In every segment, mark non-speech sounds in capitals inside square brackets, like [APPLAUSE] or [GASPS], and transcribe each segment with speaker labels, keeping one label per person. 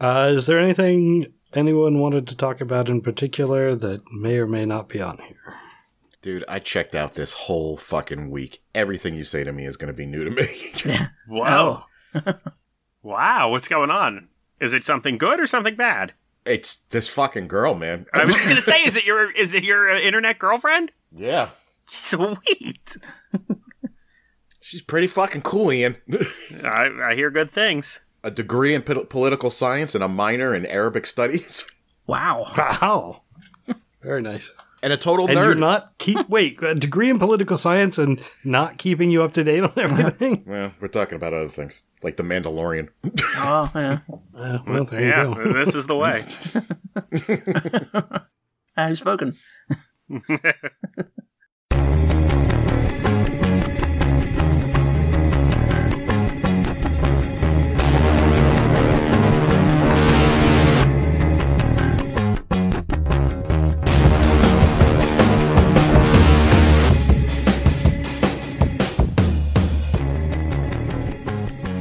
Speaker 1: Uh, is there anything anyone wanted to talk about in particular that may or may not be on here?
Speaker 2: Dude, I checked out this whole fucking week. Everything you say to me is going to be new to me. [LAUGHS] [LAUGHS]
Speaker 3: Wow. [LAUGHS] wow, what's going on? Is it something good or something bad?
Speaker 2: it's this fucking girl, man.
Speaker 3: I was just gonna say, is it your is it your uh, internet girlfriend?
Speaker 2: yeah.
Speaker 3: Sweet.
Speaker 2: She's pretty fucking cool, Ian.
Speaker 3: I, I hear good things.
Speaker 2: A degree in pol- political science and a minor in Arabic studies. [LAUGHS]
Speaker 4: Wow.
Speaker 1: Wow. [LAUGHS] Very nice.
Speaker 2: And a total
Speaker 1: And
Speaker 2: nerd.
Speaker 1: you're not keep [LAUGHS] wait a degree in political science and not keeping you up to date on everything.
Speaker 2: well, we're talking about other things, like The Mandalorian.
Speaker 4: Oh, yeah.
Speaker 1: Uh, well, there
Speaker 3: yeah,
Speaker 1: you go.
Speaker 3: this is the way.
Speaker 4: I've spoken.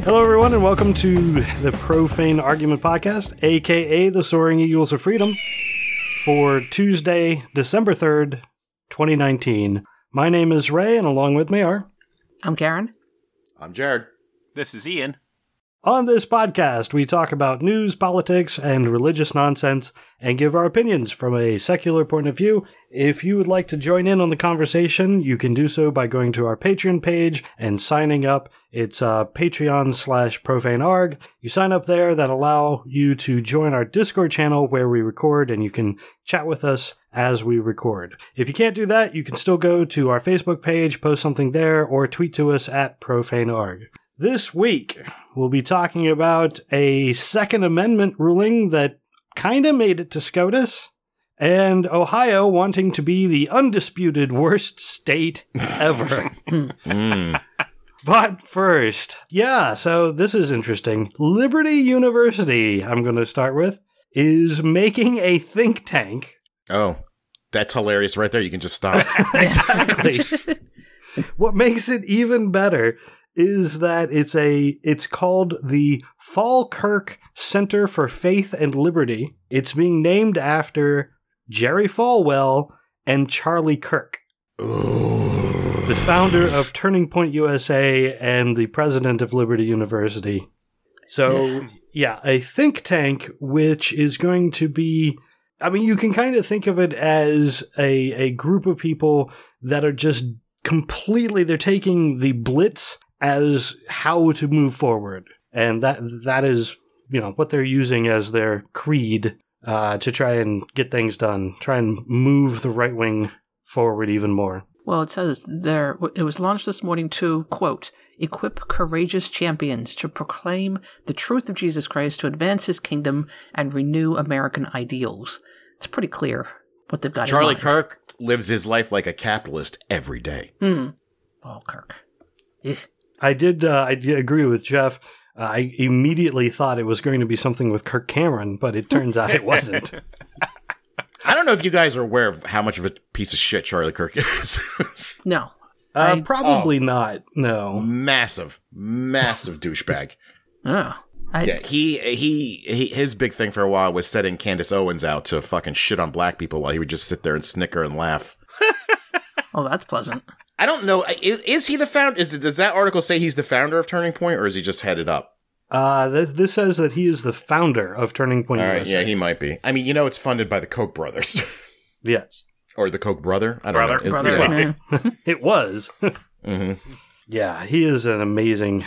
Speaker 1: Hello, everyone, and welcome to the Profane Argument Podcast, aka the Soaring Eagles of Freedom, for Tuesday, December 3rd, 2019. My name is Ray, and along with me are.
Speaker 4: I'm Karen.
Speaker 2: I'm Jared.
Speaker 3: This is Ian.
Speaker 1: On this podcast, we talk about news, politics, and religious nonsense and give our opinions from a secular point of view. If you would like to join in on the conversation, you can do so by going to our Patreon page and signing up. It's uh, Patreon slash profanearg. You sign up there that allow you to join our Discord channel where we record and you can chat with us as we record. If you can't do that, you can still go to our Facebook page, post something there, or tweet to us at profanearg. This week, we'll be talking about a Second Amendment ruling that kind of made it to SCOTUS, and Ohio wanting to be the undisputed worst state ever. [LAUGHS]
Speaker 2: Mm.
Speaker 1: but first, yeah, so this is interesting. Liberty University, I'm going to start with, is making a think tank.
Speaker 2: Oh, that's hilarious right there. You can just stop. [LAUGHS]
Speaker 1: exactly. [LAUGHS] what makes it even better is that it's a it's called the Falkirk Center for Faith and Liberty. It's being named after Jerry Falwell and Charlie Kirk, the founder of Turning Point USA and the president of Liberty University. So, yeah, a think tank which is going to be I mean, you can kind of think of it as a, a group of people that are just completely, they're taking the blitz as how to move forward. And that that is, you know, what they're using as their creed uh, to try and get things done, try and move the right wing forward even more.
Speaker 4: Well, it says there, it was launched this morning to, quote, equip courageous champions to proclaim the truth of Jesus Christ, to advance his kingdom, and renew American ideals. It's pretty clear what they've got in
Speaker 2: Charlie
Speaker 4: mind.
Speaker 2: Kirk lives his life like a capitalist every day.
Speaker 4: Hmm. Oh, Kirk. Eh.
Speaker 1: I did, uh, I did agree with Jeff. Uh, I immediately thought it was going to be something with Kirk Cameron, but it turns out it wasn't. [LAUGHS]
Speaker 2: I don't know if you guys are aware of how much of a piece of shit Charlie Kirk is. [LAUGHS]
Speaker 4: No.
Speaker 1: Uh,
Speaker 4: I-
Speaker 1: probably not. No.
Speaker 2: massive, massive douchebag.
Speaker 4: Oh. I,
Speaker 2: Yeah, he, he he his big thing for a while was setting Candace Owens out to fucking shit on black people while he would just sit there and snicker and laugh. [LAUGHS]
Speaker 4: Oh, that's pleasant.
Speaker 2: I don't know. Is, is he the founder? Is does that article say he's the founder of Turning Point, or is he just headed up?
Speaker 1: Uh, this, this says that he is the founder of Turning Point
Speaker 2: All right,
Speaker 1: USA.
Speaker 2: yeah, he might be. I mean, you know, it's funded by the Koch brothers [LAUGHS]
Speaker 1: yes,
Speaker 2: or the Koch brother. I don't
Speaker 3: Brother.
Speaker 2: know. Is-
Speaker 4: Brother.
Speaker 2: yeah.
Speaker 4: yeah. [LAUGHS]
Speaker 1: it was.
Speaker 2: Mhm.
Speaker 1: Yeah, he is an amazing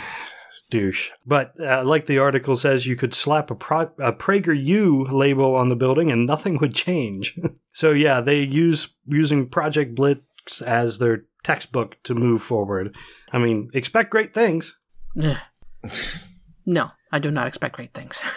Speaker 1: douche. But uh, like the article says, you could slap a, Pro- a PragerU label on the building and nothing would change. [LAUGHS] so yeah, they use using Project Blitz as their textbook to move forward. I mean, expect great things.
Speaker 4: Eh. no, I do not expect great things. [LAUGHS]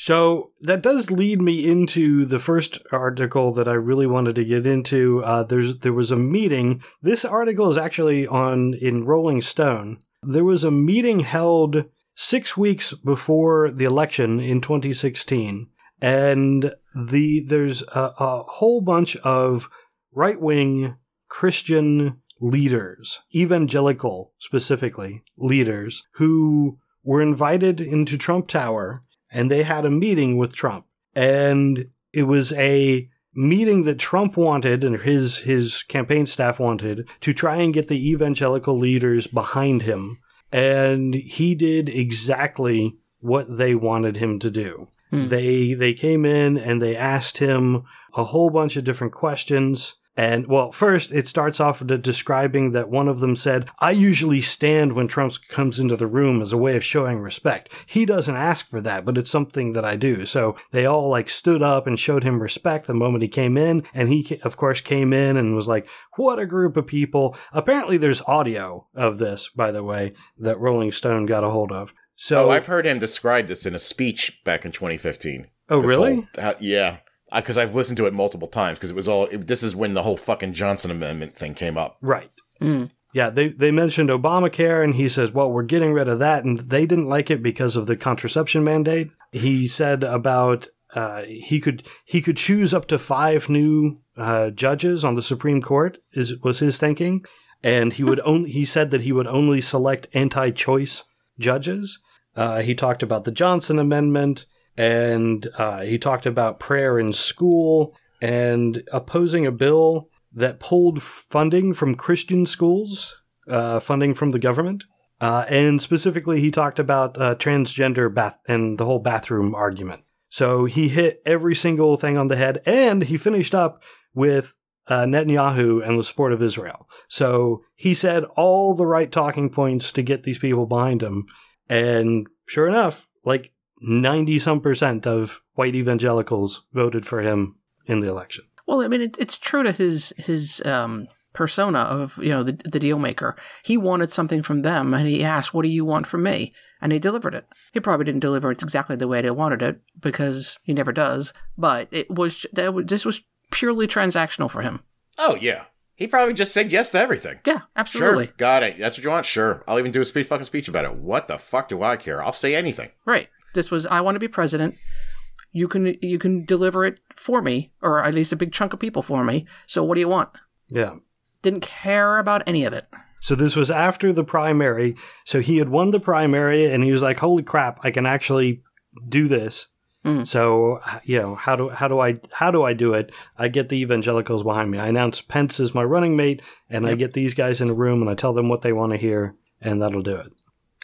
Speaker 1: So that does lead me into the first article that I really wanted to get into. Uh, there's there was a meeting. This article is actually on in Rolling Stone. There was a meeting held six weeks before the election in 2016, and the there's a, a whole bunch of right wing Christian leaders, evangelical specifically leaders, who were invited into Trump Tower and they had a meeting with Trump. And it was a meeting that Trump wanted and his his campaign staff wanted to try and get the evangelical leaders behind him. And he did exactly what they wanted him to do.
Speaker 4: Hmm.
Speaker 1: They they came in and they asked him a whole bunch of different questions. And well, first it starts off with describing that one of them said, "I usually stand when Trump comes into the room as a way of showing respect. He doesn't ask for that, but it's something that I do." So they all like stood up and showed him respect the moment he came in, and he of course came in and was like, "What a group of people!" Apparently, there's audio of this, by the way, that Rolling Stone got a hold of. So
Speaker 2: oh, I've heard him describe this in a speech back in 2015.
Speaker 1: Oh, really?
Speaker 2: whole- how- yeah, because I've listened to it multiple times because it was all. It, this is when the whole fucking Johnson Amendment thing came up.
Speaker 1: Right.
Speaker 4: Mm.
Speaker 1: Yeah, they, they mentioned Obamacare, and he says, well, we're getting rid of that. And they didn't like it because of the contraception mandate. He said about uh, he could he could choose up to five new uh, judges on the Supreme Court, is was his thinking. And he would only he said that he would only select anti choice judges. Uh, he talked about the Johnson Amendment, and uh, he talked about prayer in school and opposing a bill that pulled funding from Christian schools, uh, funding from the government. Uh, and specifically, he talked about uh, transgender bath and the whole bathroom argument. So he hit every single thing on the head, and he finished up with uh, Netanyahu and the support of Israel. So he said all the right talking points to get these people behind him. And sure enough, like 90 some percent of white evangelicals voted for him in the election.
Speaker 4: Well, I mean, it, it's true to his his um, persona of you know the the deal maker. He wanted something from them, and he asked, "What do you want from me?" And he delivered it. He probably didn't deliver it exactly the way they wanted it because he never does. But it was that was, this was purely transactional for him.
Speaker 2: Oh yeah, he probably just said yes to everything.
Speaker 4: Yeah, absolutely.
Speaker 2: Sure, got it. That's what you want. Sure, I'll even do a speech, fucking speech about it. What the fuck do I care? I'll say anything.
Speaker 4: Right. This was I want to be president. You can you can deliver it for me, or at least a big chunk of people for me. So what do you want?
Speaker 1: Yeah.
Speaker 4: Didn't care about any of it.
Speaker 1: So this was after the primary. So he had won the primary and he was like, "Holy crap, I can actually do this."
Speaker 4: Mm.
Speaker 1: So, you know, how do how do I how do I do it? I get the evangelicals behind me. I announce Pence as my running mate and I get these guys in a room and I tell them what they want to hear and that'll do it.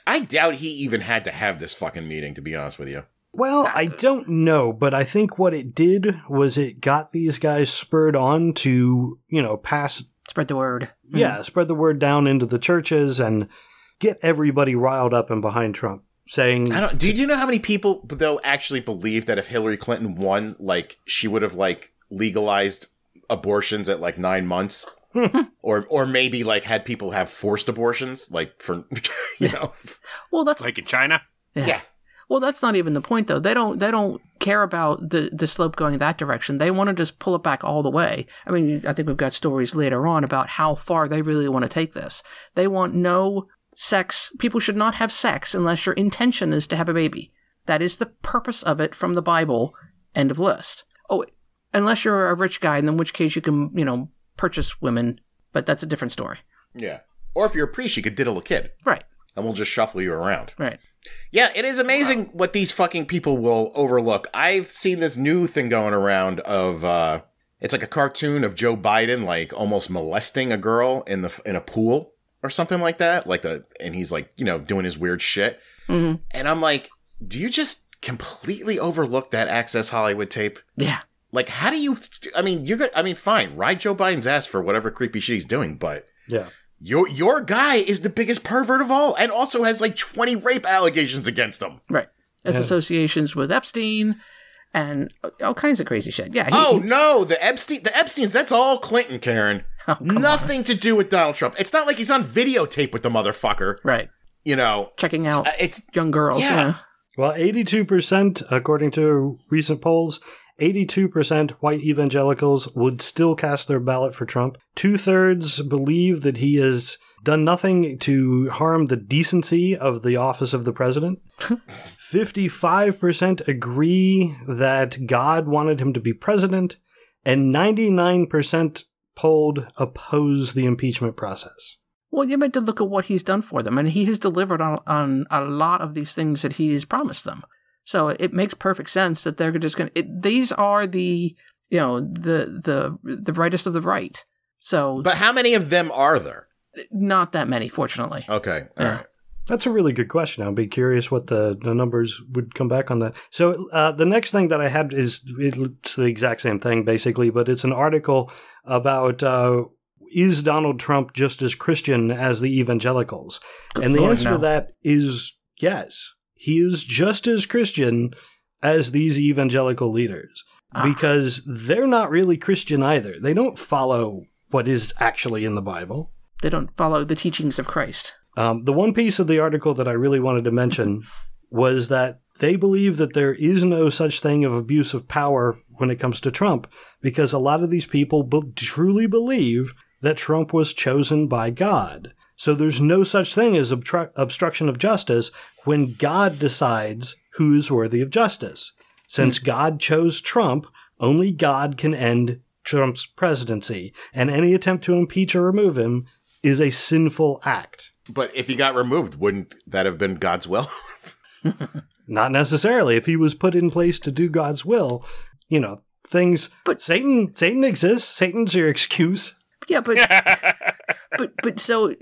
Speaker 2: I doubt he even had to have this fucking meeting. To be honest with you.
Speaker 1: Well, I don't know, but I think what it did was it got these guys spurred on to, you know, pass
Speaker 4: Spread the word. Mm.
Speaker 1: Yeah, spread the word down into the churches and get everybody riled up and behind Trump, saying,
Speaker 2: I don't. Do you know how many people though actually believe that if Hillary Clinton won, like she would have like legalized abortions at like nine months, [LAUGHS] or or maybe like had people have forced abortions, like for [LAUGHS] you know,
Speaker 4: Well, that's
Speaker 3: Like in China?
Speaker 2: yeah.
Speaker 4: Well, that's not even the point, though. They don't. They don't care about the the slope going that direction. They want to just pull it back all the way. I mean, I think we've got stories later on about how far they really want to take this. They want no sex. People should not have sex unless your intention is to have a baby. That is the purpose of it from the Bible. End of list. Oh, unless you're a rich guy, in which case you can, you know, purchase women. But that's a different story.
Speaker 2: Yeah. Or if you're a priest, you could diddle a kid,
Speaker 4: Right.
Speaker 2: and we'll just shuffle you around.
Speaker 4: Right.
Speaker 2: Yeah, it is amazing what these fucking people will overlook. I've seen this new thing going around of uh it's like a cartoon of Joe Biden like almost molesting a girl in the in a pool or something like that. Like the and he's like, you know, doing his weird shit.
Speaker 4: hmm
Speaker 2: And I'm like, do you just completely overlook that Access Hollywood tape?
Speaker 4: Yeah.
Speaker 2: Like, how do you? I mean, you're good. I mean, fine, ride Joe Biden's ass for whatever creepy shit he's doing, but
Speaker 1: "Yeah,
Speaker 2: your your guy is the biggest pervert of all, and also has like 20 rape allegations against him.
Speaker 4: Right. As
Speaker 1: Yeah.
Speaker 4: associations with Epstein and all kinds of crazy shit. Yeah. he-
Speaker 2: oh
Speaker 4: he-
Speaker 2: no, the Epstein, the Epstein's. That's all Clinton, Karen.
Speaker 4: oh, come on.
Speaker 2: Nothing to do with Donald Trump. It's not like he's on videotape with the motherfucker.
Speaker 4: Right.
Speaker 2: You know,
Speaker 4: Checking out
Speaker 2: it's
Speaker 4: young girls.
Speaker 2: yeah.
Speaker 4: Yeah.
Speaker 1: Well, 82%, according to recent polls, 82% white evangelicals would still cast their ballot for Trump. Two thirds believe that he has done nothing to harm the decency of the office of the president. [LAUGHS] 55% agree that God wanted him to be president. And 99% polled oppose the impeachment process.
Speaker 4: Well, you meant to look at what he's done for them, and he has delivered on, on a lot of these things that he has promised them. So it makes perfect sense that they're just going to. These are the you know the the the rightest of the right. So,
Speaker 2: but how many of them are there?
Speaker 4: Not that many, fortunately.
Speaker 2: Okay, all yeah. right.
Speaker 1: That's a really good question. I'll be curious what the, the numbers would come back on that. So uh, the next thing that I had is it's the exact same thing basically, but it's an article about uh, is Donald Trump just as Christian as the evangelicals? And the answer no. to that is yes. He is just as Christian as these evangelical leaders ah. because they're not really Christian either. They don't follow what is actually in the Bible.
Speaker 4: They don't follow the teachings of Christ.
Speaker 1: Um, the one piece of the article that I really wanted to mention was that they believe that there is no such thing of abuse of power when it comes to Trump because a lot of these people be- truly believe that Trump was chosen by God. So there's no such thing as obtru- obstruction of justice when God decides who's worthy of justice. Since mm. God chose Trump, only God can end Trump's presidency, and any attempt to impeach or remove him is a sinful act.
Speaker 2: But if he got removed, wouldn't that have been God's will? [LAUGHS]
Speaker 1: Not necessarily. If he was put in place to do God's will, you know, things. But Satan, Satan exists. Satan's your excuse.
Speaker 4: Yeah, but [LAUGHS] but but so,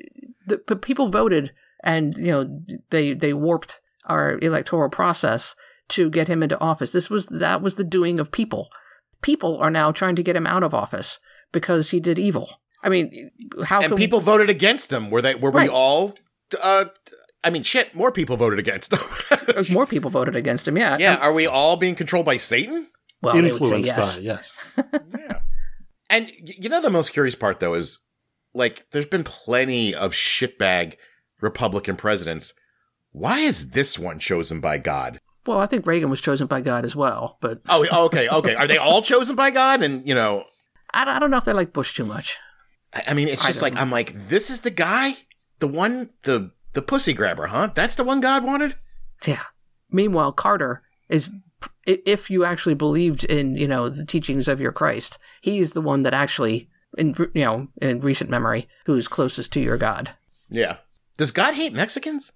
Speaker 4: the, but people voted, and you know, they they warped our electoral process to get him into office. This was that was the doing of people. People are now trying to get him out of office because he did evil. I mean, how
Speaker 2: and people we... voted against him? Were they? Were right. we all? Uh, I mean, shit. More people voted against him.
Speaker 4: There's more people voted against him. Yeah.
Speaker 2: Yeah. are we all being controlled by Satan?
Speaker 1: Well, influenced yes. by yes. [LAUGHS]
Speaker 2: yeah. And you know the most curious part though is like there's been plenty of shitbag Republican presidents. Why is this one chosen by God?
Speaker 4: Well, I think Reagan was chosen by God as well, but
Speaker 2: oh, oh okay, okay. Are they all [LAUGHS] chosen by God? And you know,
Speaker 4: I, I don't know if they like Bush too much.
Speaker 2: I mean, it's just like know. I'm like, this is the guy, the one, the the pussy grabber, huh? That's the one God wanted.
Speaker 4: Yeah. Meanwhile, Carter is, if you actually believed in you know the teachings of your Christ, he's the one that actually, in you know, in recent memory, who's closest to your God.
Speaker 2: Yeah. Does God hate Mexicans?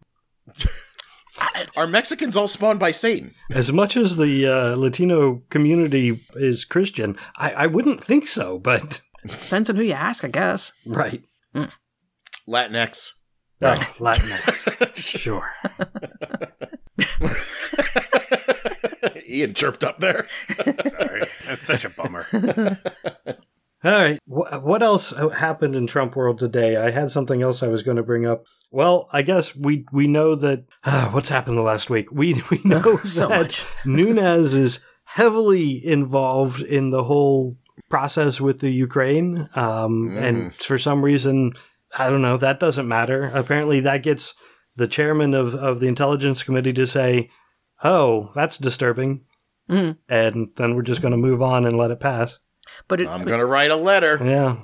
Speaker 2: Are Mexicans all spawned by Satan?
Speaker 1: As much as the uh, Latino community is Christian, I, I wouldn't think so, but.
Speaker 4: Depends on who you ask, I guess.
Speaker 1: Right.
Speaker 2: Mm. Latinx.
Speaker 1: Oh, Latinx. sure. [LAUGHS]
Speaker 2: Ian chirped up there. [LAUGHS]
Speaker 3: Sorry. That's such a bummer. [LAUGHS]
Speaker 1: All right. What else happened in Trump world today? I had something else I was going to bring up. Well, I guess we we know that uh, [SIGHS] what's happened the last week. We [LAUGHS] we [LAUGHS] know so that. Nunes is heavily involved in the whole process with the Ukraine. Um, mm. And for some reason, I don't know, that doesn't matter. Apparently, that gets the chairman of, of the intelligence committee to say, oh, that's disturbing. Mm. And then we're just going to move on and let it pass.
Speaker 2: But it, I'm going to write a letter.
Speaker 1: Yeah.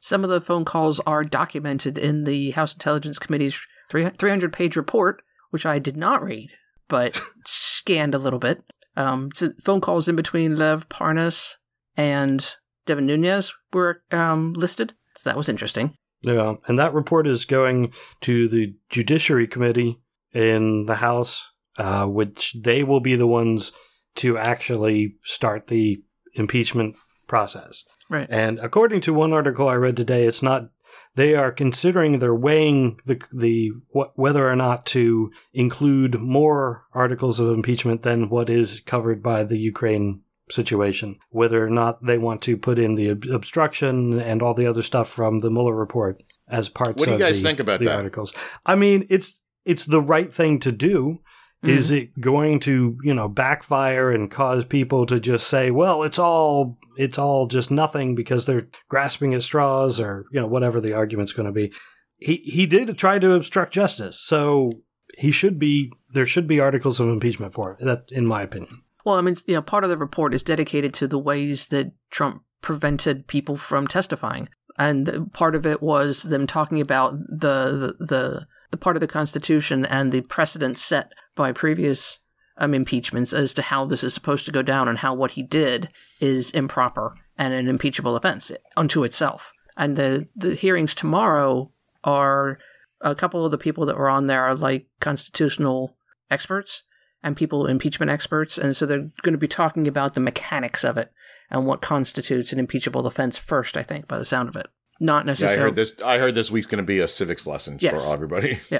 Speaker 4: Some of the phone calls are documented in the House Intelligence Committee's 300 page report, which I did not read, but [LAUGHS] scanned a little bit. Um, so phone calls in between Lev Parnas and Devin Nunes were um, listed. So that was interesting.
Speaker 1: Yeah, and that report is going to the Judiciary Committee in the House, uh, which they will be the ones to actually start the impeachment process.
Speaker 4: Right.
Speaker 1: And according to one article I read today, it's not. They are considering they're weighing the the wh- whether or not to include more articles of impeachment than what is covered by the Ukraine situation, whether or not they want to put in the ob- obstruction and all the other stuff from the Mueller report as parts.
Speaker 2: What do you guys
Speaker 1: the,
Speaker 2: think about
Speaker 1: the
Speaker 2: that?
Speaker 1: articles? I mean, it's it's the right thing to do. Mm-hmm. Is it going to you know backfire and cause people to just say, well, it's all it's all just nothing because they're grasping at straws or you know whatever the argument's going to be. He he did try to obstruct justice, so he should be there should be articles of impeachment for it. That, in my opinion.
Speaker 4: Well, I mean, you know, part of the report is dedicated to the ways that Trump prevented people from testifying, and part of it was them talking about the the the, the part of the Constitution and the precedent set by previous um, impeachments as to how this is supposed to go down and how what he did is improper and an impeachable offense unto itself. And the the hearings tomorrow are a couple of the people that were on there are like constitutional experts and people, impeachment experts, and so they're going to be talking about the mechanics of it and what constitutes an impeachable offense first. I think, by the sound of it, not
Speaker 2: Yeah, I
Speaker 4: necessarily.
Speaker 2: heard this. I heard this week's going to be a civics lesson
Speaker 4: Yes.
Speaker 2: for everybody. [LAUGHS]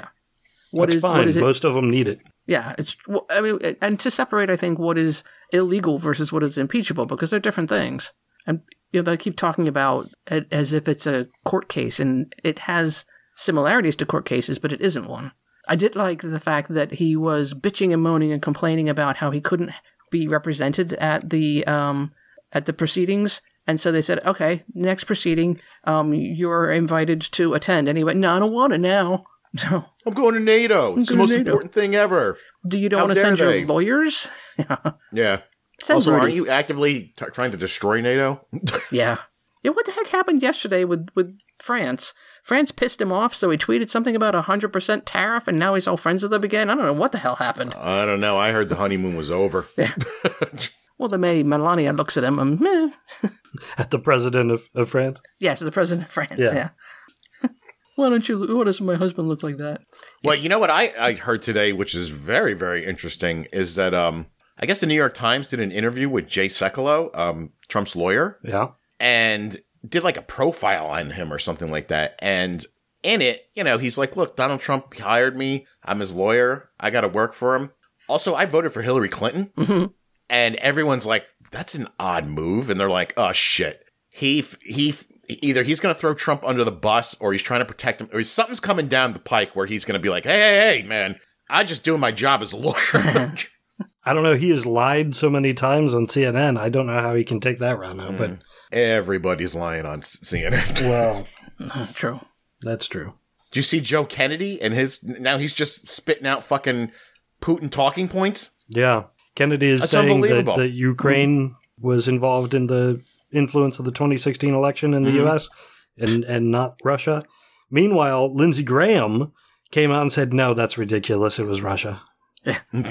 Speaker 4: what
Speaker 1: That's
Speaker 4: is
Speaker 1: fine.
Speaker 4: what is it?
Speaker 1: Most of them need it.
Speaker 4: Yeah, it's. well, I mean, and to separate, I think what is illegal versus what is impeachable because they're different things. And you know, they keep talking about it as if it's a court case, and it has similarities to court cases, but it isn't one. I did like the fact that he was bitching and moaning and complaining about how he couldn't be represented at the um, at the proceedings. And so they said, okay, next proceeding, um, you're invited to attend. And he went, no, I don't want to now. [LAUGHS] So,
Speaker 2: I'm going to NATO. It's the most
Speaker 4: NATO.
Speaker 2: important thing ever.
Speaker 4: do you don't
Speaker 2: How
Speaker 4: want to send your lawyers? [LAUGHS]
Speaker 2: Yeah.
Speaker 4: Send
Speaker 2: also, aren't you actively t- trying to destroy NATO? [LAUGHS]
Speaker 4: Yeah. Yeah, what the heck happened yesterday with, with France? France pissed him off, so he tweeted something about a 100% tariff, and now he's all friends with them again. I don't know what the hell happened.
Speaker 2: I don't know. I heard the honeymoon was over.
Speaker 4: Well, the May Melania looks at him and, meh. [LAUGHS]
Speaker 1: At the president of, of France.
Speaker 4: Yes, the president of France,
Speaker 1: Yeah.
Speaker 4: yeah. [LAUGHS] why don't you, why does my husband look like that?
Speaker 2: Well, you know what I, I heard today, which is very, very interesting, is that um I guess the New York Times did an interview with Jay Sekulow, um, Trump's lawyer,
Speaker 1: Yeah.
Speaker 2: and did like a profile on him or something like that. And in it, you know, he's like, look, Donald Trump hired me. I'm his lawyer. I got to work for him. Also, I voted for Hillary Clinton.
Speaker 4: Mhm.
Speaker 2: And everyone's like, that's an odd move. And they're like, oh, shit. He, he, either he's going to throw Trump under the bus or he's trying to protect him or something's coming down the pike where he's going to be like, hey, hey, hey, man, I'm just doing my job as a lawyer. [LAUGHS]
Speaker 1: I don't know. He has lied so many times on CNN. I don't know how he can take that route now, but hmm.
Speaker 2: Everybody's lying on CNN. [LAUGHS]
Speaker 1: well,
Speaker 4: True.
Speaker 1: that's true.
Speaker 2: Do you see Joe Kennedy and his, now he's just spitting out fucking Putin talking points?
Speaker 1: Yeah. Kennedy is
Speaker 2: That's
Speaker 1: saying that,
Speaker 2: unbelievable.
Speaker 1: that Ukraine was involved in the influence of the 2016 election in the
Speaker 2: Mhm.
Speaker 1: US and, and not Russia. Meanwhile, Lindsey Graham came out and said, no, that's ridiculous. It was Russia.
Speaker 4: Yeah. [LAUGHS]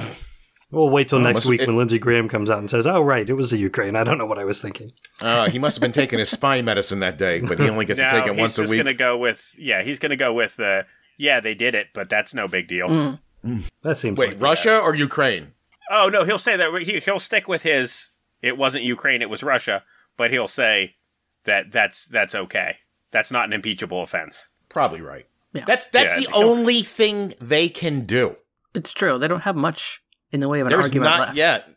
Speaker 1: We'll wait till
Speaker 2: Oh,
Speaker 1: next
Speaker 2: must-
Speaker 1: week
Speaker 2: it-
Speaker 1: when Lindsey Graham comes out and says, oh, right, it was the Ukraine. I don't know what I was thinking.
Speaker 2: Uh, he must have been taking his [LAUGHS] spine medicine that day, but he only gets to take it
Speaker 3: he's
Speaker 2: once a week.
Speaker 3: He's gonna go with yeah. He's gonna go with the yeah. They did it, but that's no big deal.
Speaker 4: Mm.
Speaker 1: That seems
Speaker 2: Wait,
Speaker 1: like
Speaker 2: Russia or Ukraine?
Speaker 3: Oh no, he'll say that he, he'll stick with his. It wasn't Ukraine, it was Russia, but he'll say that that's that's okay. That's not an impeachable offense.
Speaker 2: Probably right.
Speaker 4: Yeah.
Speaker 2: That's that's
Speaker 3: Yeah,
Speaker 2: the
Speaker 3: think so.
Speaker 2: only thing they can do.
Speaker 4: It's true. They don't have much in the way of an
Speaker 2: There's
Speaker 4: argument
Speaker 2: not
Speaker 4: left.
Speaker 2: yet.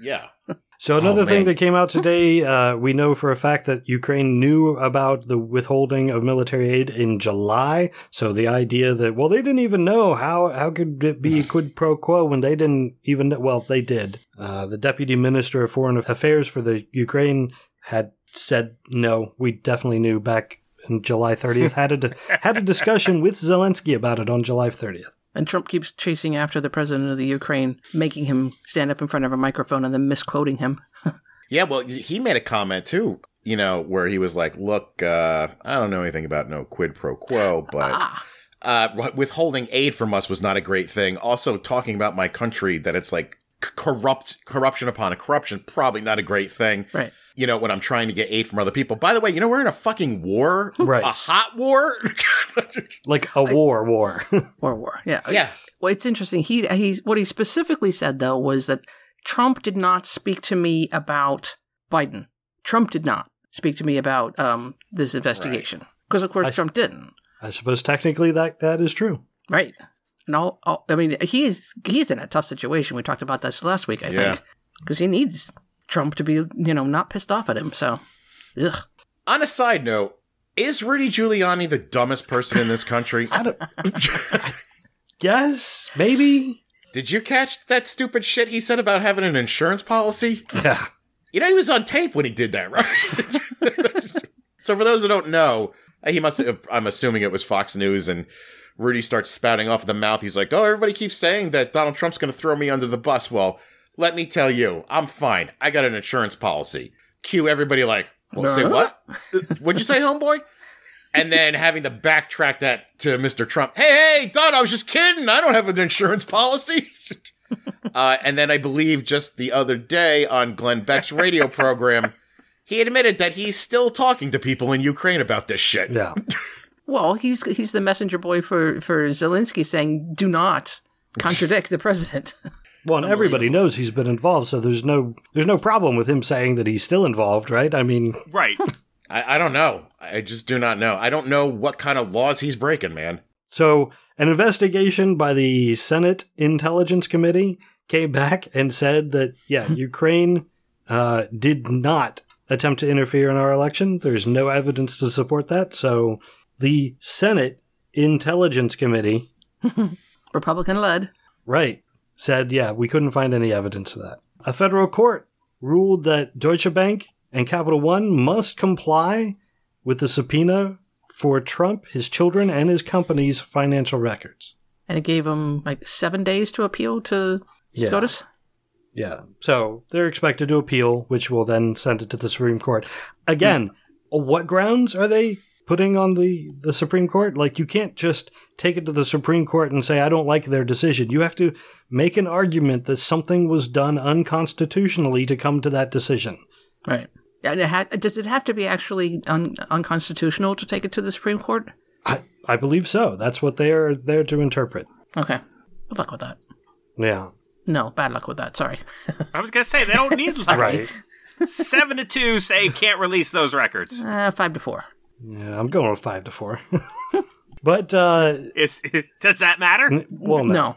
Speaker 2: Yeah. [LAUGHS]
Speaker 1: So another
Speaker 2: Oh,
Speaker 1: thing that came out today, uh, we know for a fact that Ukraine knew about the withholding of military aid in July. So the idea that well, they didn't even know how how could it be [SIGHS] quid pro quo when they didn't even know, well, they did. Uh, the deputy minister of foreign affairs for the Ukraine had said no, we definitely knew back in July 30th. had a had a discussion with Zelensky about it on July 30th.
Speaker 4: And Trump keeps chasing after the president of the Ukraine, making him stand up in front of a microphone and then misquoting him. [LAUGHS]
Speaker 2: Yeah, well, he made a comment too, you know, where he was like, look, uh, I don't know anything about no quid pro quo, but
Speaker 4: Ah,
Speaker 2: uh, withholding aid from us was not a great thing. Also, talking about my country that it's like c- corrupt, corruption upon a corruption, probably not a great thing.
Speaker 4: right.
Speaker 2: You know, when I'm trying to get aid from other people. By the way, you know, we're in a fucking war,
Speaker 1: Right.
Speaker 2: a hot war. [LAUGHS]
Speaker 1: Like a war war. [LAUGHS]
Speaker 4: war, war. Yeah.
Speaker 2: yeah.
Speaker 4: Well, it's interesting. He he's what he specifically said though was that Trump did not speak to me about Biden. Trump did not speak to me about um, this investigation because, of course,
Speaker 1: I-
Speaker 4: Trump didn't.
Speaker 1: I suppose technically that that is true.
Speaker 4: Right. And all, all I mean, he's he's in a tough situation. We talked about this last week, I
Speaker 2: Yeah.
Speaker 4: think, because he needs Trump to be, you know, not pissed off at him. So, ugh.
Speaker 2: On a side note, is Rudy Giuliani the dumbest person in this country?
Speaker 1: I don't. Yes, maybe.
Speaker 2: Did you catch that stupid shit he said about having an insurance policy?
Speaker 1: Yeah.
Speaker 2: You know, he was on tape when he did that, right? [LAUGHS] so, for those who don't know, uh, he must. Uh, I'm assuming it was Fox News, and Rudy starts spouting off the mouth. He's like, "Oh, everybody keeps saying that Donald Trump's going to throw me under the bus." Well, let me tell you, I'm fine. I got an insurance policy. Cue everybody like, well, say what? What'd you say, homeboy? And then having to backtrack that to Mr. Trump. Hey, hey, Don, I was just kidding. I don't have an insurance policy. [LAUGHS] Uh, and then I believe just the other day on Glenn Beck's radio [LAUGHS] program, he admitted that he's still talking to people in Ukraine about this shit.
Speaker 1: Yeah. [LAUGHS]
Speaker 4: well, he's he's the messenger boy for for Zelensky saying, "Do not contradict the president."
Speaker 1: Well, and everybody knows he's been involved, so there's no there's no problem with him saying that he's still involved, right? I mean,
Speaker 3: Right. [LAUGHS]
Speaker 2: I, I don't know. I just do not know. I don't know what kind of laws he's breaking, man.
Speaker 1: so an investigation by the Senate Intelligence Committee came [LAUGHS] back and said that yeah, Ukraine uh, did not attempt to interfere in our election. There's no evidence to support that. So the Senate Intelligence Committee, [LAUGHS]
Speaker 4: Republican led.
Speaker 1: right, said yeah, we couldn't find any evidence of that. A federal court ruled that Deutsche Bank and Capital One must comply with the subpoena for Trump, his children, and his company's financial records.
Speaker 4: And it gave him like seven days to appeal to
Speaker 1: Yeah.
Speaker 4: SCOTUS.
Speaker 1: Yeah. So they're expected to appeal, which will then send it to the Supreme Court. Again, what grounds are they putting on the, the Supreme Court? Like, you can't just take it to the Supreme Court and say, I don't like their decision. You have to make an argument that something was done unconstitutionally to come to that decision.
Speaker 4: Right. And it ha- does it have to be actually un- unconstitutional to take it to the Supreme Court?
Speaker 1: I, I believe so. That's what they are there to interpret.
Speaker 4: Okay. Good luck with that.
Speaker 1: Yeah.
Speaker 4: No, bad luck with that. Sorry. [LAUGHS]
Speaker 3: I was gonna say they don't need luck.
Speaker 1: Right.
Speaker 3: Seven to two say can't release those records.
Speaker 4: Uh, five to four.
Speaker 1: Yeah, I'm going with five to four. [LAUGHS] but, uh,
Speaker 3: Is [LAUGHS] does that matter?
Speaker 1: well, no.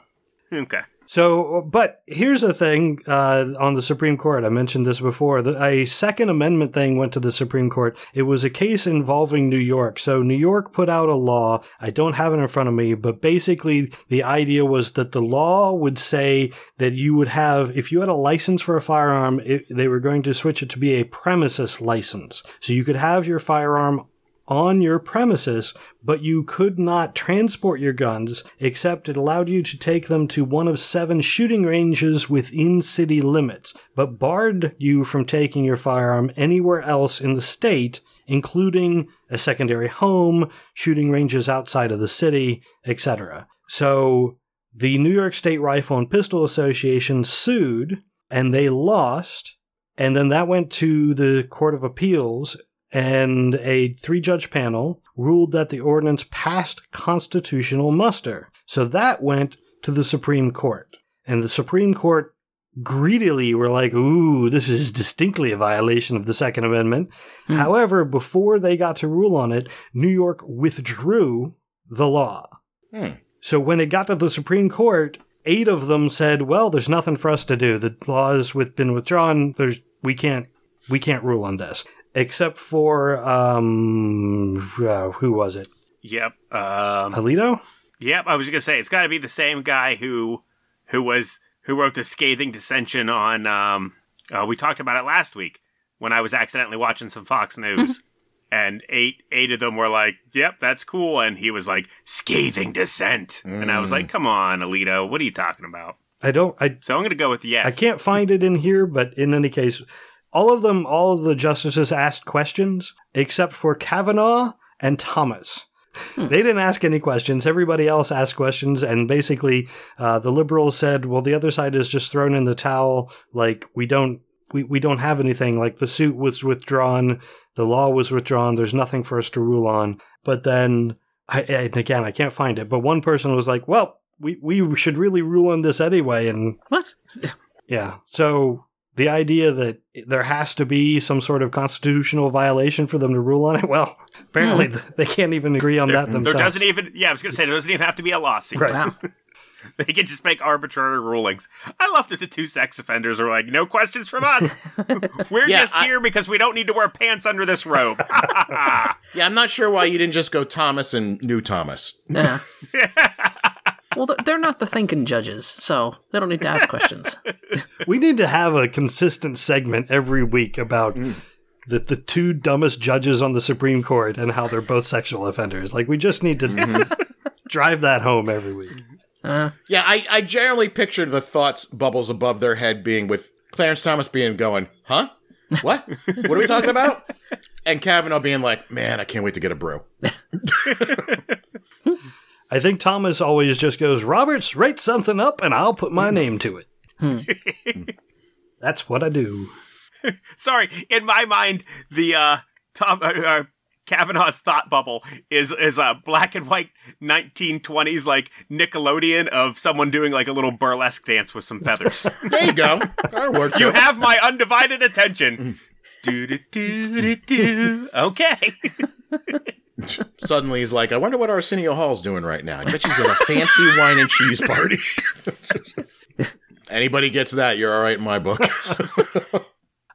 Speaker 4: No.
Speaker 3: Okay.
Speaker 1: So, but here's the thing uh, on the Supreme Court. I mentioned this before. The, a Second Amendment thing went to the Supreme Court. It was a case involving New York. So, New York put out a law. I don't have it in front of me, but basically, the idea was that the law would say that you would have, if you had a license for a firearm, it, they were going to switch it to be a premises license. So, you could have your firearm on your premises, but you could not transport your guns except it allowed you to take them to one of seven shooting ranges within city limits, but barred you from taking your firearm anywhere else in the state, including a secondary home, shooting ranges outside of the city, etc. So the New York State Rifle and Pistol Association sued and they lost. And then that went to the Court of Appeals, and a three judge panel ruled that the ordinance passed constitutional muster. So that went to the Supreme Court. And the Supreme Court greedily were like, ooh, this is distinctly a violation of the Second Amendment. However, before they got to rule on it, New York withdrew the law.
Speaker 2: Hmm.
Speaker 1: So when it got to the Supreme Court, eight of them said, "Well, there's nothing for us to do. The law has with, been withdrawn. There's we can't we can't rule on this." Except for um, uh, who was it?
Speaker 3: Yep. Um,
Speaker 1: Alito?
Speaker 3: yep. I was gonna say it's got to be the same guy who who was who wrote the scathing dissension on. Um, uh, we talked about it last week when I was accidentally watching some Fox [LAUGHS] News. And eight eight of them were like, "Yep, that's cool," and he was like, "Scathing dissent," and I was like, "Come on, Alito, what are you talking about?"
Speaker 1: I don't. I
Speaker 3: So I'm gonna go with yes.
Speaker 1: I can't find it in here, but in any case, all of them, all of the justices asked questions except for Kavanaugh and Thomas. They didn't ask any questions. Everybody else asked questions, and basically, uh, the liberals said, "Well, the other side is just thrown in the towel. Like we don't, we, we don't have anything. Like the suit was withdrawn, the law was withdrawn. There's nothing for us to rule on." But then, I, and again, I can't find it. But one person was like, "Well, we we should really rule on this anyway," and
Speaker 4: What?
Speaker 1: yeah. So the idea that there has to be some sort of constitutional violation for them to rule on it, well, apparently th- they can't even agree on that themselves.
Speaker 3: There
Speaker 1: themselves.
Speaker 3: doesn't even yeah, I was gonna say there doesn't even have to be a lawsuit.
Speaker 1: Right.
Speaker 4: Wow. [LAUGHS]
Speaker 3: They can just make arbitrary rulings. I love that the two sex offenders are like, no questions from us. [LAUGHS] We're
Speaker 2: Yeah,
Speaker 3: just
Speaker 2: I-
Speaker 3: here because we don't need to wear pants under this robe. [LAUGHS]
Speaker 2: Yeah, I'm not sure why you didn't just go Thomas and New Thomas.
Speaker 4: Yeah. well, they're not the thinking judges, so they don't need to ask questions.
Speaker 1: We need to have a consistent segment every week about mm. the, the two dumbest judges on the Supreme Court and how they're both sexual offenders. Like, we just need to mm-hmm. [LAUGHS] drive that home every week.
Speaker 4: Uh,
Speaker 2: Yeah, I, I generally picture the thoughts bubbles above their head being with Clarence Thomas being going, huh? What? what are we talking about? [LAUGHS] And Kavanaugh being like, man, I can't wait to get a brew. [LAUGHS]
Speaker 1: I think Thomas always just goes, Roberts, write something up and I'll put my mm-hmm. name to it. [LAUGHS] That's what I do. [LAUGHS]
Speaker 3: Sorry, in my mind, the uh, Tom uh, uh, Kavanaugh's thought bubble is is a black and white 1920s like Nickelodeon of someone doing like a little burlesque dance with some feathers. [LAUGHS]
Speaker 2: There you go. That'll work.
Speaker 3: you
Speaker 2: too.
Speaker 3: have my undivided attention. do do do do do. Okay.
Speaker 2: Suddenly he's like, I wonder what Arsenio Hall's doing right now. I bet she's at a fancy wine and cheese party. Anybody gets that, you're all right in my book. [LAUGHS] [LAUGHS]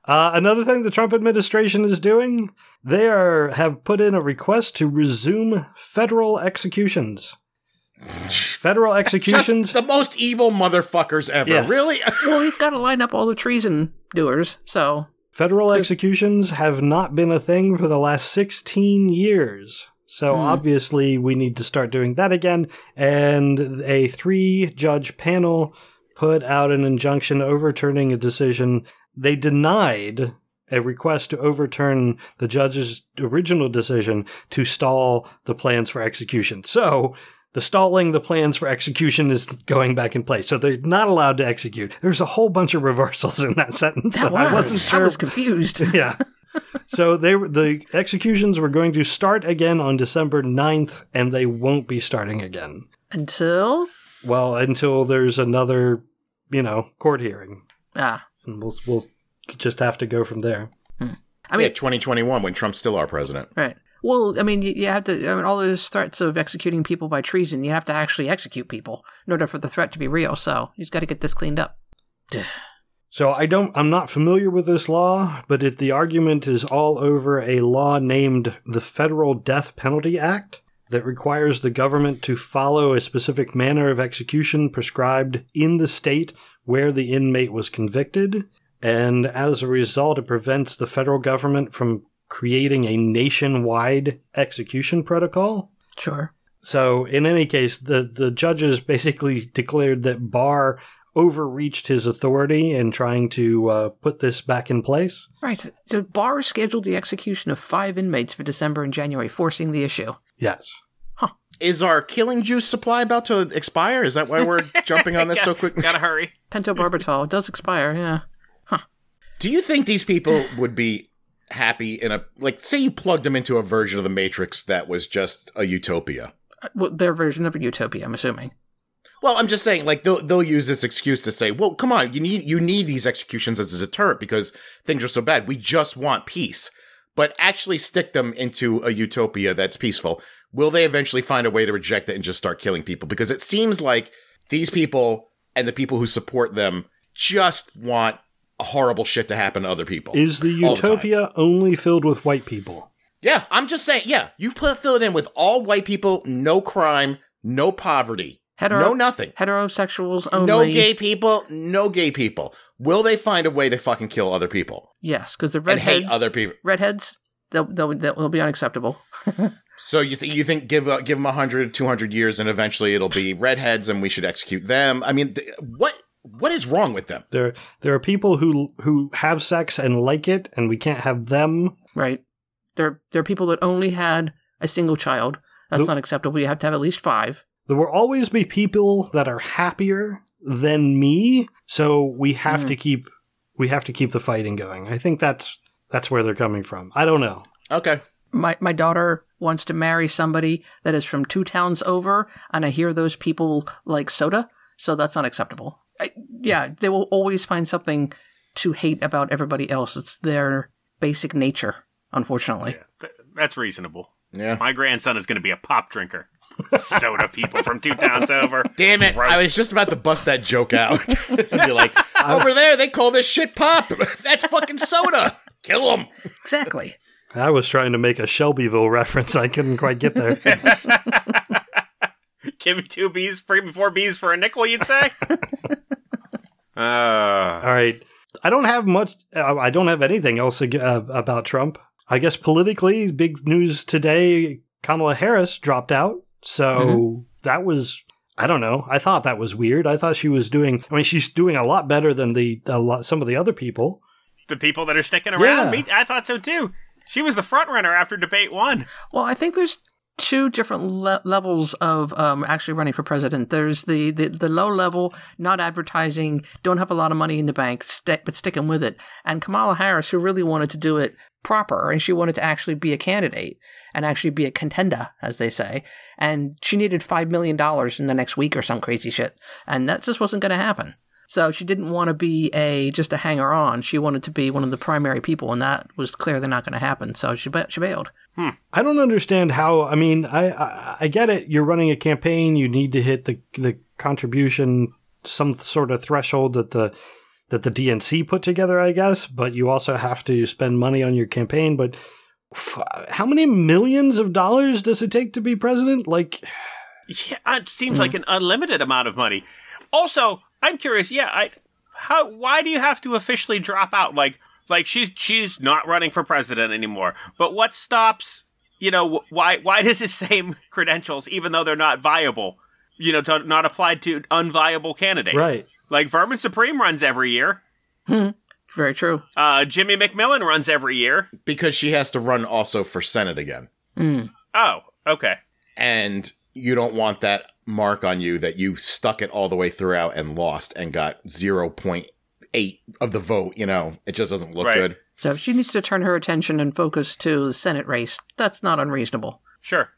Speaker 1: Uh, another thing the Trump administration is doing, they are have put in a request to resume federal executions. [LAUGHS] Federal
Speaker 2: Just
Speaker 1: executions.
Speaker 2: the most evil motherfuckers ever.
Speaker 1: Yes.
Speaker 2: Really?
Speaker 4: Well, he's got to line up all the treason doers. So
Speaker 1: Federal executions have not been a thing for the last 16 years. So obviously we need to start doing that again. And a three judge panel put out an injunction overturning a decision. They denied a request to overturn the judge's original decision to stall the plans for execution. So the stalling the plans for execution is going back in place. So they're not allowed to execute. There's a whole bunch of reversals in that [LAUGHS] sentence.
Speaker 4: that was,
Speaker 1: I wasn't sure.
Speaker 4: I was confused. [LAUGHS]
Speaker 1: yeah. So they were- the executions were going to start again on December 9th and they won't be starting again.
Speaker 4: Until
Speaker 1: Well, until there's another, you know, court hearing.
Speaker 4: ah,
Speaker 1: And we'll we'll just have to go from there.
Speaker 4: I mean,
Speaker 2: yeah, 2021 when Trump's still our president.
Speaker 4: right. Well, I mean, you, you have to. I mean, all those threats of executing people by treason, you have to actually execute people in order for the threat to be real. So you just got to get this cleaned up.
Speaker 1: So I don't I'm not familiar with this law, but it, the argument is all over a law named the Federal Death Penalty Act that requires the government to follow a specific manner of execution prescribed in the state where the inmate was convicted, and as a result it prevents the federal government from creating a nationwide execution protocol.
Speaker 4: Sure.
Speaker 1: So in any case, the the judges basically declared that Barr overreached his authority in trying to uh, put this back in place.
Speaker 4: Right. So Barr scheduled the execution of five inmates for December and January, forcing the issue.
Speaker 1: Yes.
Speaker 2: Is our killing juice supply about to expire? Is that why we're [LAUGHS] jumping on this so quick?
Speaker 3: Gotta hurry. [LAUGHS]
Speaker 4: Pentobarbital does expire. Yeah.
Speaker 2: Do you think these people would be happy in a like say you plugged them into a version of the Matrix that was just a utopia?
Speaker 4: Uh, Well, their version of a utopia, I'm assuming.
Speaker 2: Well, I'm just saying, like they'll they'll use this excuse to say, "Well, come on, you need you need these executions as a deterrent because things are so bad. We just want peace." But actually stick them into a utopia that's peaceful. Will they eventually find a way to reject it and just start killing people? Because it seems like these people and the people who support them just want horrible shit to happen to other people.
Speaker 1: Is the
Speaker 2: all the
Speaker 1: utopia only filled with white people?
Speaker 2: Yeah, I'm just saying. Yeah, you put fill it in with all white people, no crime, no poverty,
Speaker 4: Hetero-
Speaker 2: no nothing.
Speaker 4: Heterosexuals only.
Speaker 2: No gay people, no gay people. Will they find a way to fucking kill other people
Speaker 4: Yes, because the
Speaker 2: and hate other people?
Speaker 4: redheads, they'll, they'll, they'll be unacceptable. [LAUGHS]
Speaker 2: So you think you think give uh, give them 100, 200 years, and eventually it'll be redheads, and we should execute them? I mean, th- what what is wrong with them?
Speaker 1: There there are people who who have sex and like it and we can't have them.
Speaker 4: Right. There, there are people that only had a single child. That's
Speaker 1: Nope.
Speaker 4: not acceptable. You have to have at least five.
Speaker 1: There will always be people that are happier than me, so we have
Speaker 4: Mm.
Speaker 1: to keep we have to keep the fighting going. I think that's that's where they're coming from. I don't know.
Speaker 2: Okay,
Speaker 4: My my daughter wants to marry somebody that is from two towns over, and I hear those people like soda, so that's not acceptable. I, yeah, they will always find something to hate about everybody else. It's their basic nature, unfortunately.
Speaker 3: Th- that's reasonable.
Speaker 2: yeah.
Speaker 3: My grandson is going to be a pop drinker. Soda people from two towns over.
Speaker 2: Damn it! I was just about to bust that joke out. [LAUGHS] and be like, [LAUGHS] over there, they call this shit pop. [LAUGHS] That's fucking soda. Kill them.
Speaker 4: Exactly.
Speaker 1: I was trying to make a Shelbyville reference. I couldn't quite get there.
Speaker 3: Give me two bees, free four bees for a nickel, you'd say? uh,
Speaker 1: All right. I don't have much. Uh, I don't have anything else ag- uh, about Trump. I guess politically, big news today Kamala Harris dropped out. So that was. I don't know. I thought that was weird. I thought she was doing. I mean, she's doing a lot better than the a lot, some of the other people.
Speaker 3: the people that are sticking around,
Speaker 1: Yeah.
Speaker 3: me, I thought so too. She was the front runner after debate one.
Speaker 4: Well, I think there's two different le- levels of um, actually running for president. There's the, the, the low level, not advertising, don't have a lot of money in the bank, st- but sticking with it. And Kamala Harris, who really wanted to do it proper and she wanted to actually be a candidate and actually be a contender, as they say. And she needed $5 million in the next week or some crazy shit. And that just wasn't going to happen. So she didn't want to be a just a hanger on. She wanted to be one of the primary people, and that was clearly not going to happen. So she ba- she bailed. Hmm.
Speaker 1: I don't understand how. I mean, I, I I get it. You're running a campaign. You need to hit the the contribution some sort of threshold that the that the DNC put together, I guess. But you also have to spend money on your campaign. But f- how many millions of dollars does it take to be president? Like,
Speaker 3: Yeah, it seems hmm. like an unlimited amount of money. Also, I'm curious. Yeah, I how why do you have to officially drop out? Like like she's she's not running for president anymore. But what stops? You know why why does the [LAUGHS] same credentials, even though they're not viable, you know, to, not applied to unviable candidates?
Speaker 1: Right.
Speaker 3: Like Vermin Supreme runs every year. Hmm.
Speaker 4: Very true.
Speaker 3: Uh, Jimmy McMillan runs every year.
Speaker 2: because she has to run also for Senate again.
Speaker 4: Mm.
Speaker 3: Oh, okay.
Speaker 2: And you don't want that mark on you that you stuck it all the way throughout and lost and got 0.8 of the vote. You know, it just doesn't look
Speaker 3: Right.
Speaker 2: good.
Speaker 4: So if she needs to turn her attention and focus to the Senate race, that's not unreasonable.
Speaker 3: Sure.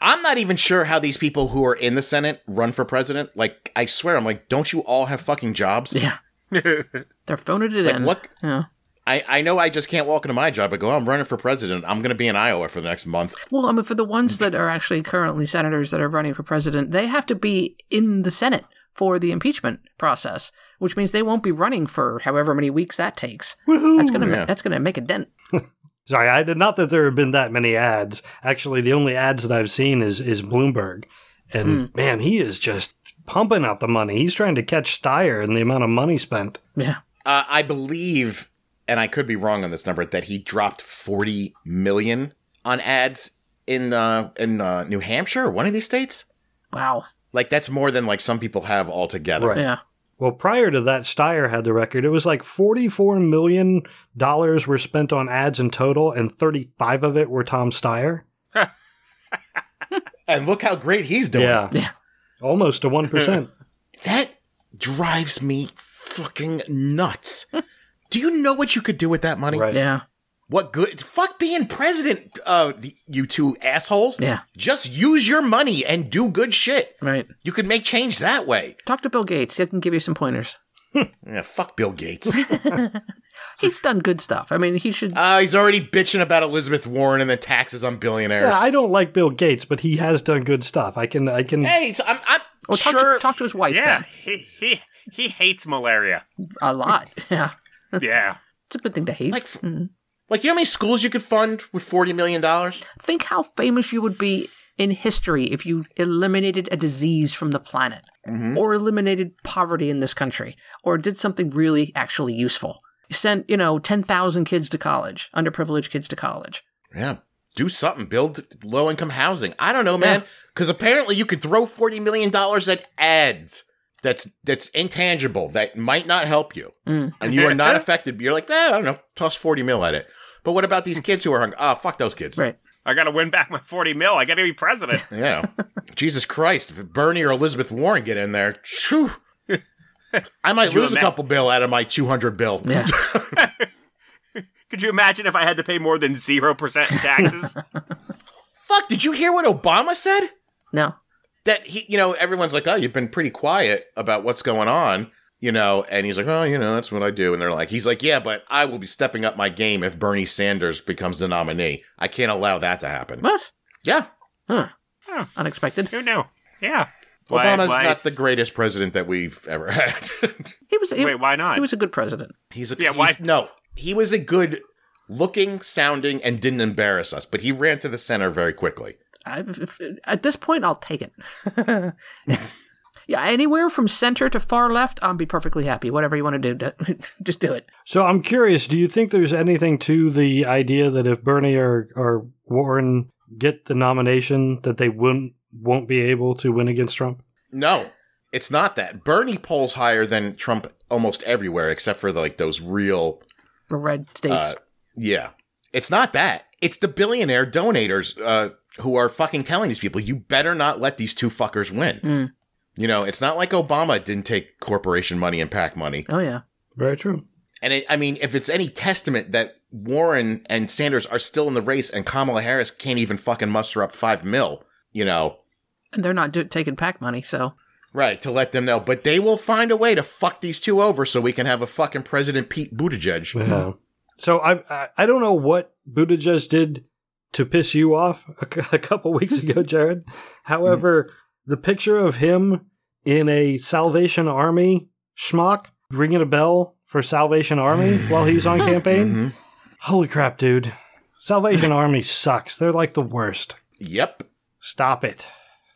Speaker 2: I'm not even sure how these people who are in the Senate run for president. Like, I swear, I'm like, don't you all have fucking jobs?
Speaker 4: Yeah. [LAUGHS] They're phoning it
Speaker 2: Like,
Speaker 4: in.
Speaker 2: what?
Speaker 4: Yeah.
Speaker 2: I, I know I just can't walk into my job and go, "Oh, I'm running for president. I'm going to be in Iowa for the next month.
Speaker 4: Well, I mean, for the ones that are actually currently senators that are running for president, they have to be in the Senate for the impeachment process, which means they won't be running for however many weeks that takes. That's gonna
Speaker 2: Yeah.
Speaker 4: that's gonna make a dent. [LAUGHS]
Speaker 1: sorry, I did not that there have been that many ads. Actually, the only ads that I've seen is is Bloomberg, and hmm. man, he is just pumping out the money. He's trying to catch Steyer and the amount of money spent.
Speaker 4: Yeah.
Speaker 2: Uh, I believe, and I could be wrong on this number, that he dropped 40 million on ads in uh, in uh, New Hampshire, or one of these states.
Speaker 4: Wow.
Speaker 2: Like that's more than like some people have altogether.
Speaker 1: Right.
Speaker 4: Yeah.
Speaker 1: Well, prior to that, Steyer had the record. It was like forty-four million dollars were spent on ads in total, and thirty-five of it were Tom Steyer. [LAUGHS]
Speaker 2: And look how great he's doing.
Speaker 1: Yeah,
Speaker 4: Yeah.
Speaker 1: Almost to one percent. [LAUGHS]
Speaker 2: That drives me fucking nuts. do you know what you could do with that money?
Speaker 1: Right.
Speaker 4: Yeah.
Speaker 2: What good? Fuck being president, uh, the- you two assholes.
Speaker 4: Yeah.
Speaker 2: Just use your money and do good shit.
Speaker 4: Right.
Speaker 2: You could make change that way.
Speaker 4: Talk to Bill Gates. He can give you some pointers. [LAUGHS]
Speaker 2: Yeah, fuck Bill Gates. [LAUGHS]
Speaker 4: He's done good stuff. I mean, he should.
Speaker 2: uh, he's already bitching about Elizabeth Warren and the taxes on billionaires.
Speaker 1: Yeah, I don't like Bill Gates, but he has done good stuff. I can, I can.
Speaker 2: hey, so I'm, I'm
Speaker 4: well, talk,
Speaker 2: sure.
Speaker 4: to, talk to his wife
Speaker 3: Yeah,
Speaker 4: then.
Speaker 3: he he he hates malaria.
Speaker 4: A lot. [LAUGHS] Yeah.
Speaker 3: Yeah.
Speaker 4: It's a good thing to hate.
Speaker 2: like, f-
Speaker 4: Mhm.
Speaker 2: like you know how many schools you could fund with forty million dollars?
Speaker 4: Think how famous you would be in history if you eliminated a disease from the planet, or eliminated poverty in this country, or did something really actually useful. You sent, you know, 10,000 kids to college, underprivileged kids to college.
Speaker 2: Yeah, do something. Build low income housing. I don't know, man. Because apparently you could throw forty million dollars at ads. That's that's intangible. That might not help you,
Speaker 4: Mm.
Speaker 2: and you are not [LAUGHS] affected. You're like, eh, I don't know, toss forty mil at it. But what about these kids who are hungry? Ah, fuck those kids.
Speaker 4: Right.
Speaker 3: I got to win back my 40 mil. I got to be president. [LAUGHS]
Speaker 2: Yeah. Jesus Christ. If Bernie or Elizabeth Warren get in there, phew, I might
Speaker 3: you
Speaker 2: lose a couple bill out of my 200 bill.
Speaker 4: Yeah. [LAUGHS]
Speaker 3: Could you imagine if I had to pay more than 0% in taxes? [LAUGHS]
Speaker 2: Fuck, did you hear what Obama said?
Speaker 4: No.
Speaker 2: That he, you know, everyone's like, oh, you've been pretty quiet about what's going on, you know, and he's like, oh, you know, that's what I do. And they're like, he's like, yeah, but I will be stepping up my game if Bernie Sanders becomes the nominee. I can't allow that to happen.
Speaker 4: What?
Speaker 2: Yeah.
Speaker 4: Huh.
Speaker 3: Huh.
Speaker 4: Unexpected.
Speaker 3: Who knew? Yeah. Why-
Speaker 2: Obama's
Speaker 3: why
Speaker 2: not
Speaker 3: s-
Speaker 2: the greatest president that we've ever [LAUGHS] had.
Speaker 4: He was. He,
Speaker 3: Wait, why not?
Speaker 4: He was a good president.
Speaker 2: He's a
Speaker 3: Yeah,
Speaker 2: he's-
Speaker 3: why-
Speaker 2: No, he was a good looking, sounding, and didn't embarrass us. But he ran to the center very quickly.
Speaker 4: I, if, at this point, I'll take it. [LAUGHS] yeah, anywhere from center to far left, I'll be perfectly happy. Whatever you want to do, [LAUGHS] just do it.
Speaker 1: So I'm curious. Do you think there's anything to the idea that if Bernie or, or Warren get the nomination, that they wouldn't won't be able to win against Trump?
Speaker 2: No, it's not that. Bernie polls higher than Trump almost everywhere, except for like those real.
Speaker 4: Red states.
Speaker 2: Uh, yeah, it's not that. It's the billionaire donators uh, who are fucking telling these people, you better not let these two fuckers win.
Speaker 4: Mm.
Speaker 2: You know, it's not like Obama didn't take corporation money and PAC money.
Speaker 4: oh yeah.
Speaker 1: Very true.
Speaker 2: And it, I mean, if it's any testament that Warren and Sanders are still in the race and Kamala Harris can't even fucking muster up five mil, you know,
Speaker 4: And they're not do- taking PAC money, so
Speaker 2: right, to let them know. But they will find a way to fuck these two over so we can have a fucking President Pete Buttigieg.
Speaker 1: Yeah. So I, I I don't know what Buttigieg did to piss you off a, [LAUGHS] a couple weeks ago, [LAUGHS] Jared. However, the picture of him in a Salvation Army schmuck ringing a bell for Salvation Army [SIGHS] while he's on campaign.
Speaker 2: Mhm.
Speaker 1: Holy crap, dude! Salvation Army sucks. They're like the worst.
Speaker 2: Yep.
Speaker 1: Stop it.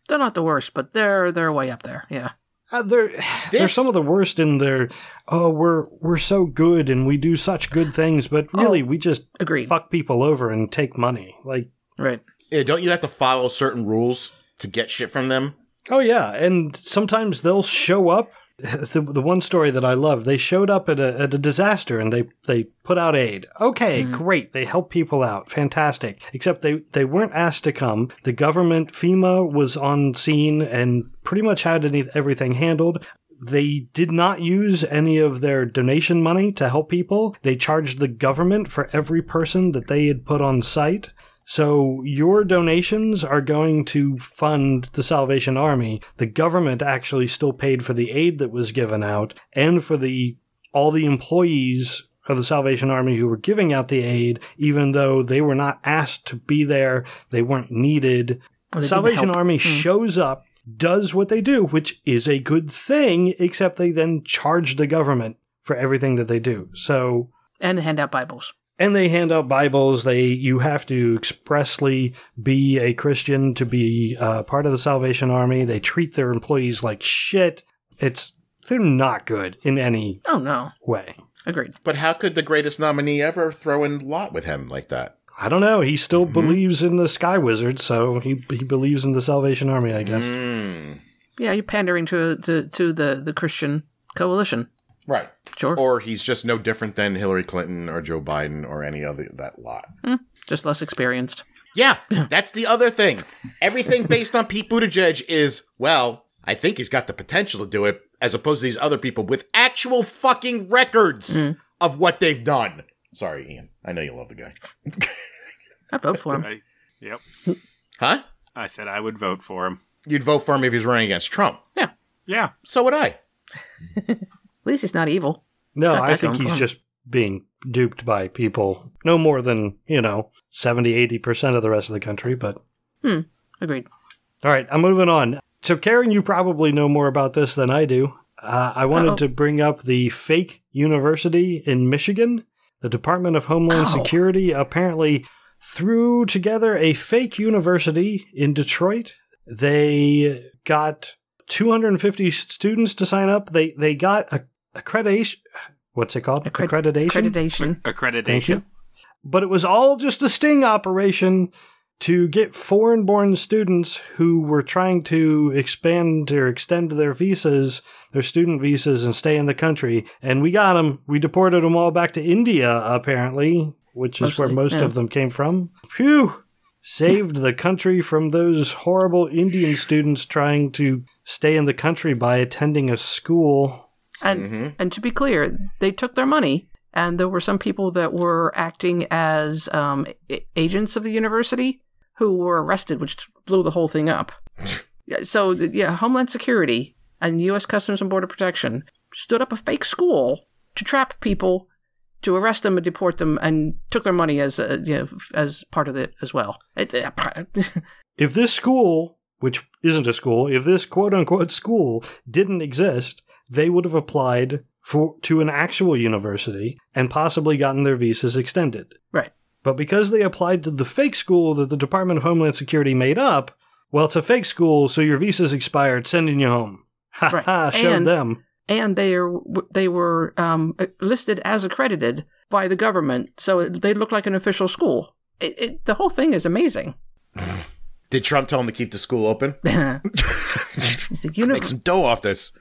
Speaker 4: they're not the worst, but they're they're way up there. Yeah.
Speaker 1: Uh, they're they're some of the worst in their. Oh, we're we're so good and we do such good things, but really we just
Speaker 4: Agreed.
Speaker 1: fuck people over and take money. Like,
Speaker 4: Right.
Speaker 2: Yeah, don't you have to follow certain rules to get shit from them?
Speaker 1: oh yeah, and sometimes they'll show up. The, the one story that I love, they showed up at a, at a disaster and they, they put out aid. Okay, mm-hmm. great. They help people out. Fantastic. Except they, they weren't asked to come. The government, FEMA, was on scene and pretty much had any, everything handled. They did not use any of their donation money to help people. They charged the government for every person that they had put on site. So your donations are going to fund the Salvation Army. The government actually still paid for the aid that was given out and for the all the employees of the Salvation Army who were giving out the aid, even though they were not asked to be there, they weren't needed.
Speaker 4: They
Speaker 1: Salvation. Army hmm. shows up, does what they do, which is a good thing, except they then charge the government for everything that they do. So
Speaker 4: And hand out Bibles.
Speaker 1: And they hand out Bibles. They you have to expressly be a Christian to be uh, part of the Salvation Army. They treat their employees like shit. It's they're not good in any
Speaker 4: Oh no.
Speaker 1: way.
Speaker 4: Agreed.
Speaker 2: But how could the greatest nominee ever throw in lot with him like that?
Speaker 1: I don't know. He still believes in the Sky Wizard, so he he believes in the Salvation Army. I guess.
Speaker 2: Mm,
Speaker 4: Yeah, you're pandering to to, to the, the Christian coalition.
Speaker 2: Right.
Speaker 4: Sure.
Speaker 2: Or he's just no different than Hillary Clinton or Joe Biden or any other that lot. Hmm.
Speaker 4: Just less experienced.
Speaker 2: Yeah, that's the other thing. Everything based on Pete Buttigieg is, well, I think he's got the potential to do it, as opposed to these other people with actual fucking records hmm. of what they've done. Sorry, Ian. I know you love the guy.
Speaker 4: I vote for him.
Speaker 3: I, yep.
Speaker 2: Huh?
Speaker 3: I said I would vote for him.
Speaker 2: You'd vote for him if he was running against Trump.
Speaker 3: Yeah. Yeah.
Speaker 2: So would I. [LAUGHS]
Speaker 4: At least he's not evil.
Speaker 1: No,
Speaker 4: got
Speaker 1: I think he's just being duped by people. No more than you know 70 80 percent of the rest of the country, but. Hmm.
Speaker 4: Agreed.
Speaker 1: All right, I'm moving on. So, Karen, you probably know more about this than I do. Uh, I wanted
Speaker 4: Uh-oh.
Speaker 1: to bring up the fake university in Michigan. The Department of Homeland
Speaker 4: Ow.
Speaker 1: Security apparently threw together a fake university in Detroit. They got 250 students to sign up. They they got a accreditation. What's it called?
Speaker 4: Accred-
Speaker 1: accreditation.
Speaker 4: Accreditation.
Speaker 3: Accreditation.
Speaker 1: Thank you. But it was all just a sting operation to get foreign born students who were trying to expand or extend their visas, their student visas, and stay in the country. And we got them. We deported them all back to India, apparently, which is where most
Speaker 4: yeah.
Speaker 1: of them came from. Phew! Saved the country from those horrible Indian students trying to stay in the country by attending a school.
Speaker 4: And and to be clear, they took their money, and there were some people that were acting as um, agents of the university who were arrested, which blew the whole thing up. [LAUGHS] So yeah, Homeland Security and U.S. Customs and Border Protection stood up a fake school to trap people, to arrest them and deport them, and took their money as uh, you know, as part of it as well. [LAUGHS]
Speaker 1: If this school, which isn't a school, if this quote unquote school didn't exist, they would have applied for to an actual university and possibly gotten their visas extended.
Speaker 4: right.
Speaker 1: But because they applied to the fake school that the Department of Homeland Security made up, well, it's a fake school, so your visa's expired, sending you home. [LAUGHS] Ha
Speaker 4: Right.
Speaker 1: ha, showed
Speaker 4: And-
Speaker 1: them.
Speaker 4: and they are they were um, listed as accredited by the government, so they look like an official school. It, it, the whole thing is amazing. [LAUGHS]
Speaker 2: Did Trump tell him to keep the school open?
Speaker 4: it's the uni-
Speaker 2: Make some dough off this.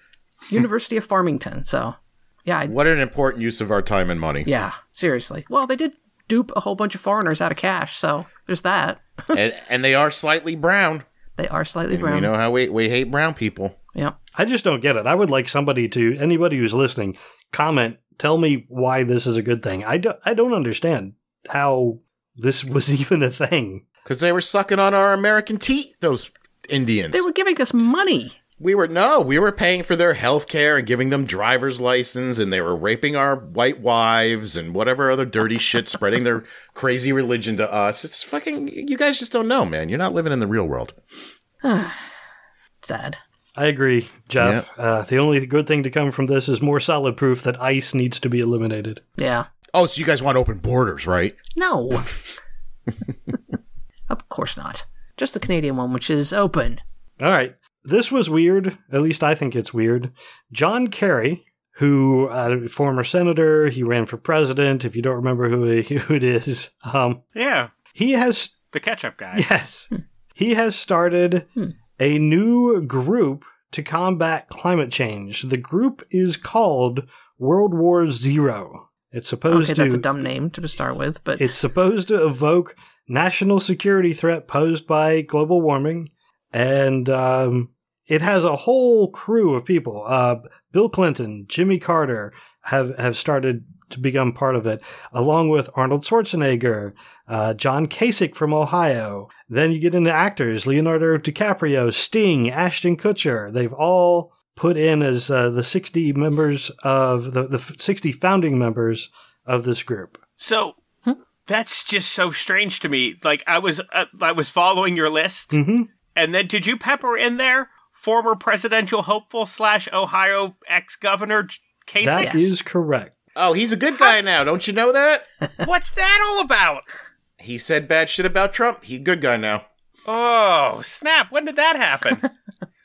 Speaker 4: University of Farmington. So, yeah, I,
Speaker 2: What an important use of our time and money.
Speaker 4: yeah, seriously. Well, they did dupe a whole bunch of foreigners out of cash, so there's that. [LAUGHS]
Speaker 2: and, and they are slightly brown.
Speaker 4: They are slightly
Speaker 2: And
Speaker 4: brown.
Speaker 2: You know how we, we hate brown people.
Speaker 4: Yeah.
Speaker 1: I just don't get it. I would like somebody to, anybody who's listening, comment tell me why this is a good thing. I don't, I don't understand how this [LAUGHS] was even a thing.
Speaker 2: Because they were sucking on our American teat, those Indians.
Speaker 4: They were giving us money.
Speaker 2: We were, no, we were paying for their health care and giving them driver's license, and they were raping our white wives and whatever other dirty shit, spreading their [LAUGHS] crazy religion to us. It's fucking, you guys just don't know, man. You're not living in the real world. [SIGHS]
Speaker 4: Sad.
Speaker 1: I agree, Jeff. Uh, the only good thing to come from this is more solid proof that ICE needs to be eliminated.
Speaker 4: Yeah.
Speaker 2: Oh, so you guys want open borders, right?
Speaker 4: No. [LAUGHS] of course not. Just the Canadian one, which is open.
Speaker 1: All right. This was weird. At least I think it's weird. John Kerry, who uh, former senator, he ran for president. If you don't remember who, he, [LAUGHS] who it is, um,
Speaker 3: Yeah,
Speaker 1: he has
Speaker 3: the ketchup guy.
Speaker 1: yes, he has started a new group to combat climate change. The group is called World War Zero. It's supposed
Speaker 4: Okay,
Speaker 1: to
Speaker 4: that's a dumb name to start with, but
Speaker 1: it's supposed to evoke national security threat posed by global warming, and um, it has a whole crew of people. Uh, Bill Clinton, Jimmy Carter have have started to become part of it, along with Arnold Schwarzenegger, uh, John Kasich from Ohio. Then you get into actors: Leonardo DiCaprio, Sting, Ashton Kutcher. They've all put in as uh, the 60 members of the, the 60 founding members of this group.
Speaker 3: So that's just so strange to me. Like I was, uh, I was following your list,
Speaker 1: hmm
Speaker 3: and then did you pepper in there former presidential hopeful slash Ohio ex governor Kasich?
Speaker 1: That is correct.
Speaker 2: Oh, he's a good guy now. Don't you know that? [LAUGHS]
Speaker 3: What's that all about?
Speaker 2: He said bad shit about Trump. He's a good guy now.
Speaker 3: Oh snap! When did that happen? [LAUGHS]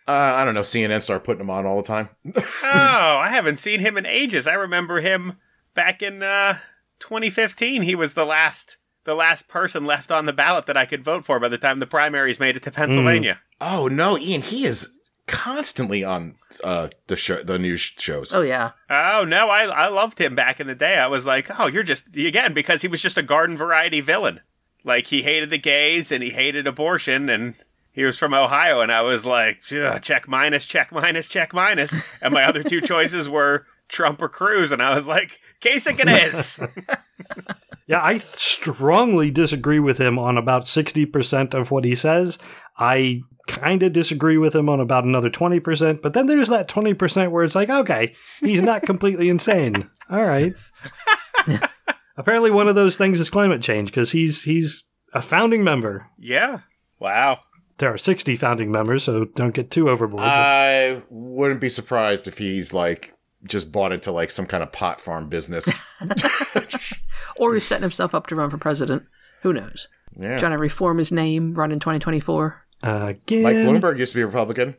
Speaker 2: Uh, I don't know. CNN started putting him on all the time. [LAUGHS]
Speaker 3: oh, I haven't seen him in ages. I remember him back in uh, 2015. He was the last, the last person left on the ballot that I could vote for by the time the primaries made it to Pennsylvania.
Speaker 2: oh no, Ian, he is constantly on uh, the show, the news shows.
Speaker 4: oh yeah.
Speaker 3: Oh no, I I loved him back in the day. I was like, oh, you're just again because he was just a garden variety villain. Like he hated the gays and he hated abortion and he was from Ohio and I was like, check minus, check minus, check minus. And my other two [LAUGHS] choices were Trump or Cruz, and I was like, Kasich it is. [LAUGHS]
Speaker 1: Yeah, I strongly disagree with him on about 60% of what he says. I kind of disagree with him on about another 20%, but then there's that 20% where it's like, okay, he's not completely [LAUGHS] insane. All right. [LAUGHS] Apparently one of those things is climate change because he's he's a founding member.
Speaker 3: yeah. Wow.
Speaker 1: There are 60 founding members, so don't get too overboard.
Speaker 2: I wouldn't be surprised if he's like just bought into like some kind of pot farm business. [LAUGHS]
Speaker 4: Or he's setting himself up to run for president. Who knows?
Speaker 2: yeah.
Speaker 4: Trying to reform his name, run in 2024.
Speaker 1: Again.
Speaker 2: Mike Bloomberg used to be a Republican.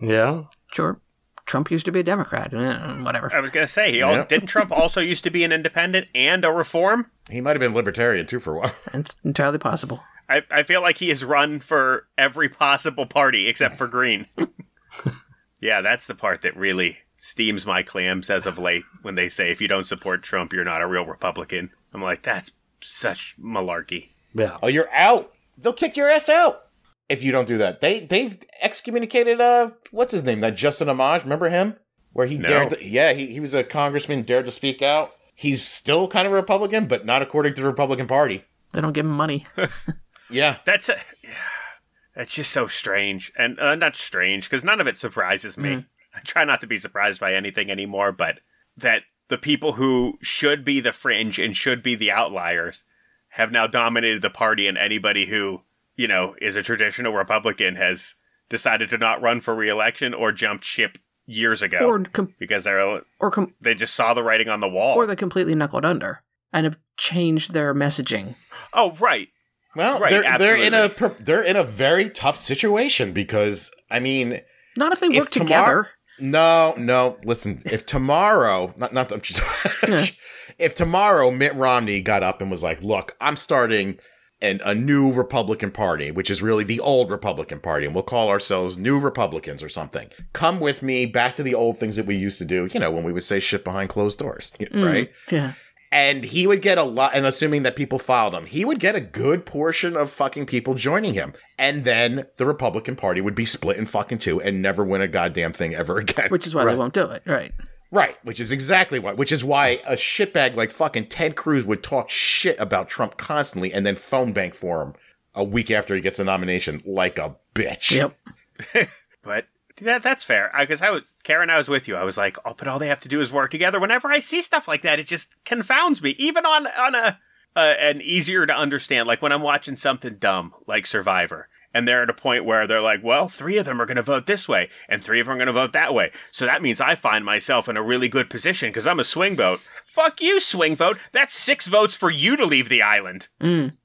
Speaker 1: Yeah.
Speaker 4: Sure. Trump used to be a Democrat. Eh, whatever.
Speaker 3: I was gonna say he al-
Speaker 2: Yeah.
Speaker 3: didn't Trump also used to be an independent and a reform.
Speaker 2: He might have been libertarian too for a while.
Speaker 4: It's entirely possible.
Speaker 3: I, I feel like he has run for every possible party except for Green. [LAUGHS] yeah, that's the part that really steams my clams as of late when they say if you don't support Trump, you're not a real Republican. I'm like, that's such malarkey.
Speaker 1: Yeah.
Speaker 2: Oh, you're out. They'll kick your ass out if you don't do that. They they've excommunicated uh what's his name? That Justin Amash, remember him? Where he
Speaker 3: No.
Speaker 2: dared to, yeah, he, he was a congressman, dared to speak out. He's still kind of a Republican, but not according to the Republican Party.
Speaker 4: They don't give him money. [LAUGHS]
Speaker 2: Yeah.
Speaker 3: That's a, yeah, that's just so strange, and uh, not strange because none of it surprises me. I try not to be surprised by anything anymore, but that the people who should be the fringe and should be the outliers have now dominated the party, and anybody who you know is a traditional Republican has decided to not run for reelection or jumped ship years ago
Speaker 4: Or com-
Speaker 3: because they're
Speaker 4: or com-
Speaker 3: they just saw the writing on the wall.
Speaker 4: or they completely knuckled under and have changed their messaging.
Speaker 3: oh, right.
Speaker 2: Well,
Speaker 3: Right,
Speaker 2: they're they're in a they're in a very tough situation because I mean,
Speaker 4: Not if they
Speaker 2: If
Speaker 4: work
Speaker 2: tomorrow-
Speaker 4: together.
Speaker 2: No, no. Listen, if tomorrow, not not I'm just, [LAUGHS] if tomorrow Mitt Romney got up and was like, "Look, I'm starting an, a new Republican Party, which is really the old Republican Party, and we'll call ourselves New Republicans or something. Come with me back to the old things that we used to do. You know, when we would say shit behind closed doors, mm, right?"
Speaker 4: Yeah.
Speaker 2: And he would get a lot and assuming that people followed him he would get a good portion of fucking people joining him and then the republican party would be split in fucking two and never win a goddamn thing ever [LAUGHS] again
Speaker 4: Which is why
Speaker 1: Right.
Speaker 4: they won't do it. Right.
Speaker 2: Right, which is exactly why. Which is why a shitbag like fucking Ted Cruz would talk shit about Trump constantly, and then phone bank for him a week after he gets a nomination, like a bitch.
Speaker 4: Yep. [LAUGHS]
Speaker 3: But that that's fair. Because I, was Karen, I was with you. I was like, oh, but all they have to do is work together. Whenever I see stuff like that, it just confounds me. Even on on a uh, an easier to understand, like when I'm watching something dumb like Survivor, and they're at a point where they're like, well, three of them are going to vote this way, and three of them are going to vote that way. So that means I find myself in a really good position because I'm a swing vote. Fuck you, swing vote. That's six votes for you to leave the island.
Speaker 4: Mm.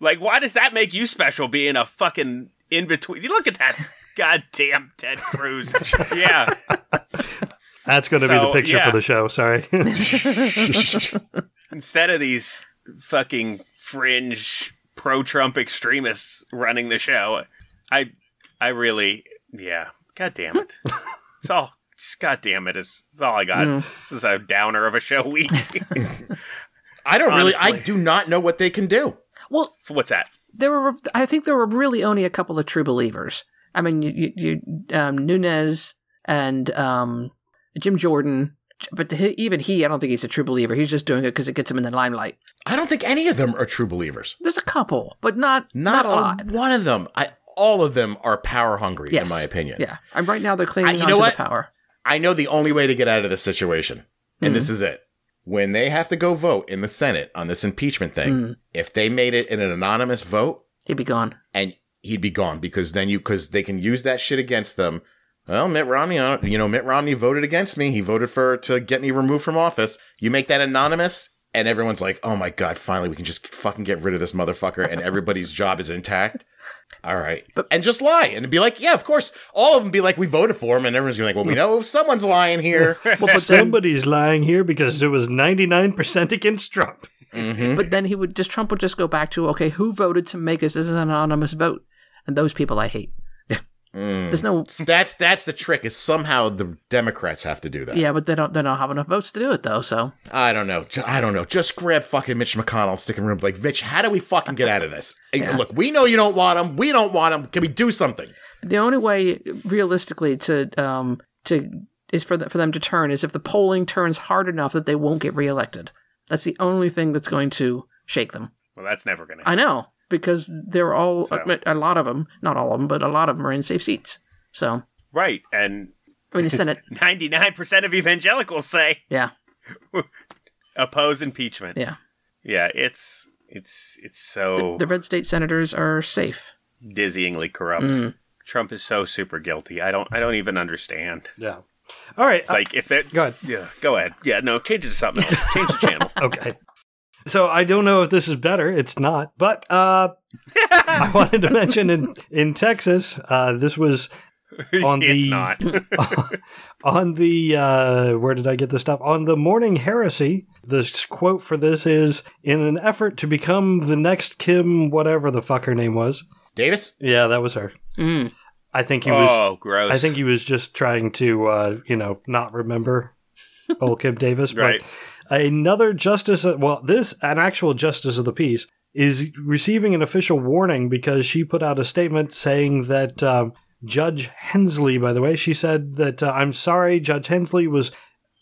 Speaker 3: Like, why does that make you special being a fucking in between? Look at that. Goddamn Ted Cruz. [LAUGHS] yeah.
Speaker 1: That's going to be the picture
Speaker 3: yeah.
Speaker 1: for the show. Sorry. [LAUGHS]
Speaker 3: Instead of these fucking fringe pro Trump extremists running the show, I I really yeah. God damn it. [LAUGHS] It's all just god damn it. It's, it's all I got.
Speaker 4: Mm.
Speaker 3: This is a downer of a show week.
Speaker 2: I don't really. I do not know what they can do.
Speaker 4: Well,
Speaker 3: What's that?
Speaker 4: there were. I think there were really only a couple of true believers. I mean, you, you, you um, Nunes and um, Jim Jordan, but he, even he, I don't think he's a true believer. He's just doing it because it gets him in the limelight.
Speaker 2: I don't think any of them are true believers.
Speaker 4: There's a couple, but not
Speaker 2: Not,
Speaker 4: not, a lot.
Speaker 2: one of them. I all of them are power hungry,
Speaker 4: Yes.
Speaker 2: in my opinion.
Speaker 4: Yeah, and right now they're clinging
Speaker 2: I- you know
Speaker 4: to
Speaker 2: what?
Speaker 4: the power.
Speaker 2: I know the only way to get out of this situation, and
Speaker 4: Hmm.
Speaker 2: this is it. When they have to go vote in the Senate on this impeachment thing,
Speaker 4: Hmm.
Speaker 2: if they made it in an anonymous vote,
Speaker 4: He'd be gone.
Speaker 2: and he'd be gone because then you because they can use that shit against them. Well, Mitt Romney, uh, you know, Mitt Romney voted against me. He voted for to get me removed from office. You make that anonymous, and everyone's like, "Oh my god, finally we can just fucking get rid of this motherfucker," and everybody's [LAUGHS] job is intact. All right,
Speaker 4: But-
Speaker 2: and just lie and be like, "Yeah, of course." All of them be like, "We voted for him," and everyone's gonna be like, "Well, we know someone's lying here." [LAUGHS]
Speaker 4: Well, but [LAUGHS]
Speaker 1: Somebody's lying here because it was 99% against Trump.
Speaker 2: hmm
Speaker 4: but then he would just Trump would just go back to okay, who voted to make us as an anonymous vote? And those people I hate. There's no
Speaker 2: That's that's the trick. Is somehow the Democrats have to do that.
Speaker 4: yeah, but they don't they don't have enough votes to do it though. So
Speaker 2: I don't know. I don't know. Just grab fucking Mitch McConnell, stick him in room. Like, Mitch, how do we fucking get out of this?
Speaker 4: Yeah.
Speaker 2: Look, we know you don't want him. We don't want him. Can we do something?
Speaker 4: the only way realistically to um to is for the, for them to turn is if the polling turns hard enough that they won't get reelected. That's the only thing that's going to shake them.
Speaker 3: Well, that's never going to
Speaker 4: I know because they're all
Speaker 3: So.
Speaker 4: a lot of them, not all of them, but a lot of them are in safe seats. So
Speaker 3: Right. And
Speaker 4: I mean, the Senate, [LAUGHS]
Speaker 3: 99% of evangelicals say
Speaker 4: yeah, [LAUGHS]
Speaker 3: oppose impeachment.
Speaker 4: yeah,
Speaker 3: Yeah, it's it's it's so
Speaker 4: the red state senators are safe.
Speaker 3: dizzyingly corrupt.
Speaker 4: Mm.
Speaker 3: Trump is so super guilty. I don't I don't even understand.
Speaker 1: Yeah. All right. uh,
Speaker 3: Like if it
Speaker 1: go ahead.
Speaker 3: Yeah, go ahead. Yeah, no, change it to something else. Change the channel. [LAUGHS]
Speaker 1: Okay. So I don't know if this is better. It's not. But uh, I wanted to mention in, in Texas, uh, this was [LAUGHS] On
Speaker 3: it's
Speaker 1: the-
Speaker 3: not. [LAUGHS]
Speaker 1: on the uh, where did I get this stuff? On the Morning Heresy, This quote for this is in an effort to become the next Kim, whatever the fuck her name was.
Speaker 2: Davis?
Speaker 1: Yeah, that was her.
Speaker 4: Mm.
Speaker 1: I think he was.
Speaker 3: oh, gross.
Speaker 1: I think he was just trying to, uh, you know, not remember old Kim Davis. But
Speaker 3: Right.
Speaker 1: Another justice, well, this, an actual justice of the peace, is receiving an official warning because she put out a statement saying that um, Judge Hensley, by the way, she said that uh, I'm sorry, Judge Hensley was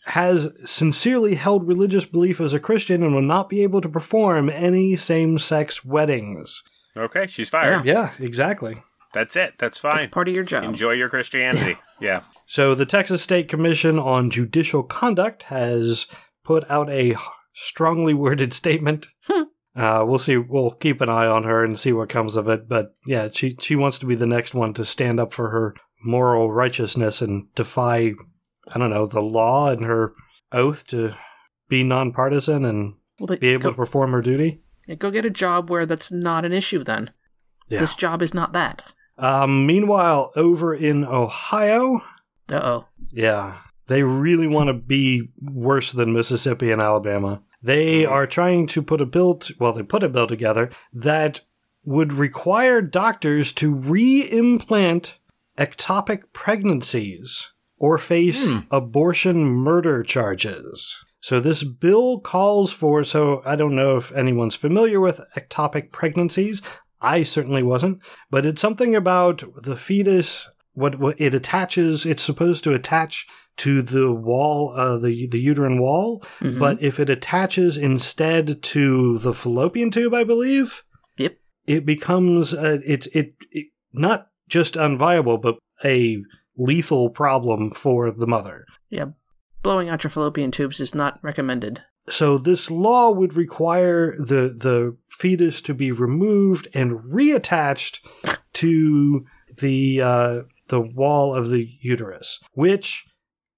Speaker 1: has sincerely held religious belief as a Christian and will not be able to perform any same-sex weddings.
Speaker 3: Okay, she's fired.
Speaker 1: Yeah, exactly.
Speaker 3: That's it. That's fine.
Speaker 4: Part of your job.
Speaker 3: Enjoy your Christianity. Yeah.
Speaker 1: So the Texas State Commission on Judicial Conduct has put out a strongly worded [LAUGHS] statement. uh, we'll see. We'll keep an eye on her and see what comes of it. But yeah, she she wants to be the next one to stand up for her moral righteousness and defy, I don't know, the law and her oath to be nonpartisan and
Speaker 4: Well, they,
Speaker 1: be able
Speaker 4: go,
Speaker 1: to perform her duty.
Speaker 4: go get a job where that's not an issue. Then
Speaker 1: Yeah.
Speaker 4: this job is not that.
Speaker 1: Um, meanwhile, over in Ohio,
Speaker 4: Uh oh.
Speaker 1: Yeah. They really want to be worse than Mississippi and Alabama. They are trying to put a bill, t- well, they put a bill together that would require doctors to re implant ectopic pregnancies or face hmm. abortion murder charges. So this bill calls for, so I don't know if anyone's familiar with ectopic pregnancies. I certainly wasn't, but it's something about the fetus what, what it attaches it's supposed to attach to the wall, uh, the the uterine wall.
Speaker 4: Mhm.
Speaker 1: But if it attaches instead to the fallopian tube, I believe,
Speaker 4: Yep.
Speaker 1: it becomes uh, it, it it not just unviable, but a lethal problem for the mother.
Speaker 4: Yeah, blowing out your fallopian tubes is not recommended.
Speaker 1: So this law would require the the fetus to be removed and reattached to the uh, the wall of the uterus, which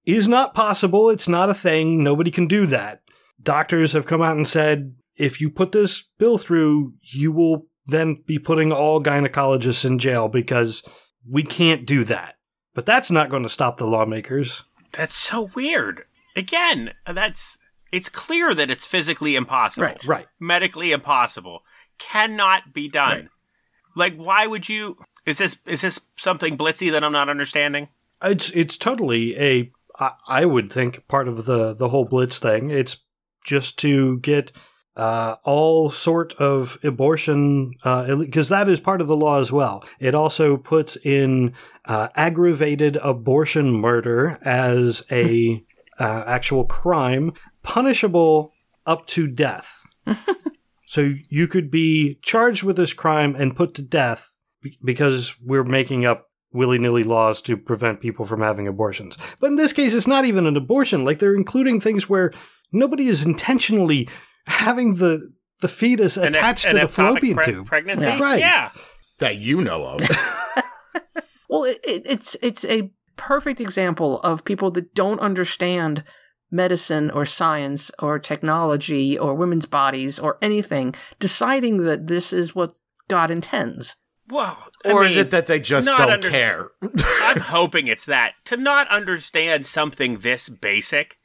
Speaker 1: is not possible. It's not a thing. Nobody can do that. Doctors have come out and said if you put this bill through, you will then be putting all gynecologists in jail because we can't do that. But that's not going to stop the lawmakers.
Speaker 3: That's so weird. Again, that's it's clear that it's physically impossible.
Speaker 4: Right.
Speaker 1: Right.
Speaker 3: Medically impossible. Cannot be done.
Speaker 4: Right.
Speaker 3: Like why would you is this is this something blitzy that I'm not understanding?
Speaker 1: It's it's totally a I, I would think part of the the whole blitz thing. It's just to get uh, all sort of abortion because that is part of the law as well. It also puts in uh, aggravated abortion murder as a [LAUGHS] uh, actual crime, punishable up to death. [LAUGHS] so you could be charged with this crime and put to death because we're making up willy nilly laws to prevent people from having abortions. But in this case, it's not even an abortion. Like they're including things where nobody is intentionally having the the fetus
Speaker 3: An
Speaker 1: attached
Speaker 3: an
Speaker 1: to the fallopian
Speaker 3: pre-
Speaker 1: tube.
Speaker 3: pregnancy.
Speaker 1: Yeah. Right.
Speaker 3: Yeah.
Speaker 2: that you know of. [LAUGHS]
Speaker 4: Well, it, it, it's it's a perfect example of people that don't understand medicine or science or technology or women's bodies or anything, deciding that this is what God intends.
Speaker 3: Well, I
Speaker 2: or is it that they just
Speaker 3: not
Speaker 2: don't
Speaker 3: under-
Speaker 2: care? [LAUGHS]
Speaker 3: I'm hoping it's that to not understand something this basic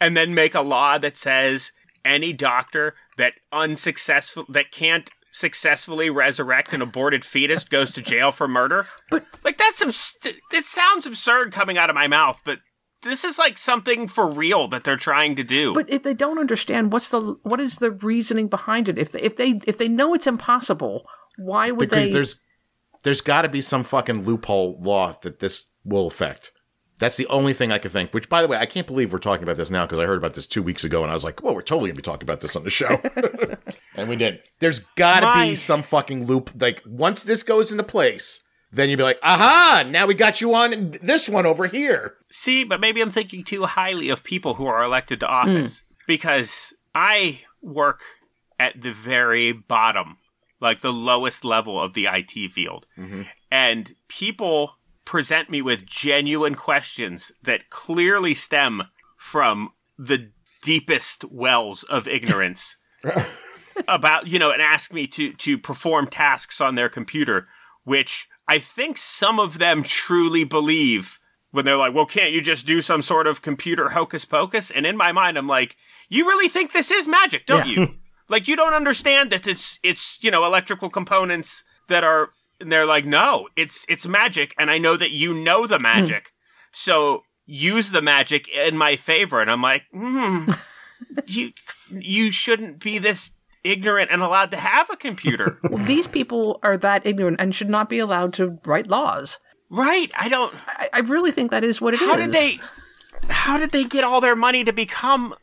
Speaker 3: and then make a law that says any doctor that unsuccessful that can't successfully resurrect an aborted fetus goes to jail for murder.
Speaker 4: But-
Speaker 3: like that's abs- it sounds absurd coming out of my mouth, but this is like something for real that they're trying to do.
Speaker 4: But if they don't understand what's the what is the reasoning behind it, if they, if they if they know it's impossible, why would
Speaker 2: Because
Speaker 4: they?
Speaker 2: there's there's got to be some fucking loophole law that this will affect. That's the only thing I can think. Which, by the way, I can't believe we're talking about this now because I heard about this two weeks ago and I was like, "Well, we're totally gonna be talking about this on the show," [LAUGHS] and we did. There's got to
Speaker 3: My-
Speaker 2: be some fucking loop. Like once this goes into place, then you'd be like, "Aha! Now we got you on this one over here."
Speaker 3: See, but maybe I'm thinking too highly of people who are elected to office hmm. because I work at the very bottom, like the lowest level of the IT field. Mm-hmm. And people present me with genuine questions that clearly stem from the deepest wells of ignorance [LAUGHS] about, you know, and ask me to to perform tasks on their computer, which I think some of them truly believe when they're like, well, can't you just do some sort of computer hocus pocus? And in my mind, I'm like, you really think this is magic, don't
Speaker 4: Yeah.
Speaker 3: you? [LAUGHS] like, you don't understand that it's, it's, you know, electrical components that are, and they're like, no, it's, it's magic. And I know that you know the magic. So use the magic in my favor. And I'm like, hmm, [LAUGHS] you, you shouldn't be this ignorant and allowed to have a computer. [LAUGHS]
Speaker 4: these people are that ignorant and should not be allowed to write laws.
Speaker 3: right. I don't,
Speaker 4: I, I really think that is what it is.
Speaker 3: how did they how did they get all their money to become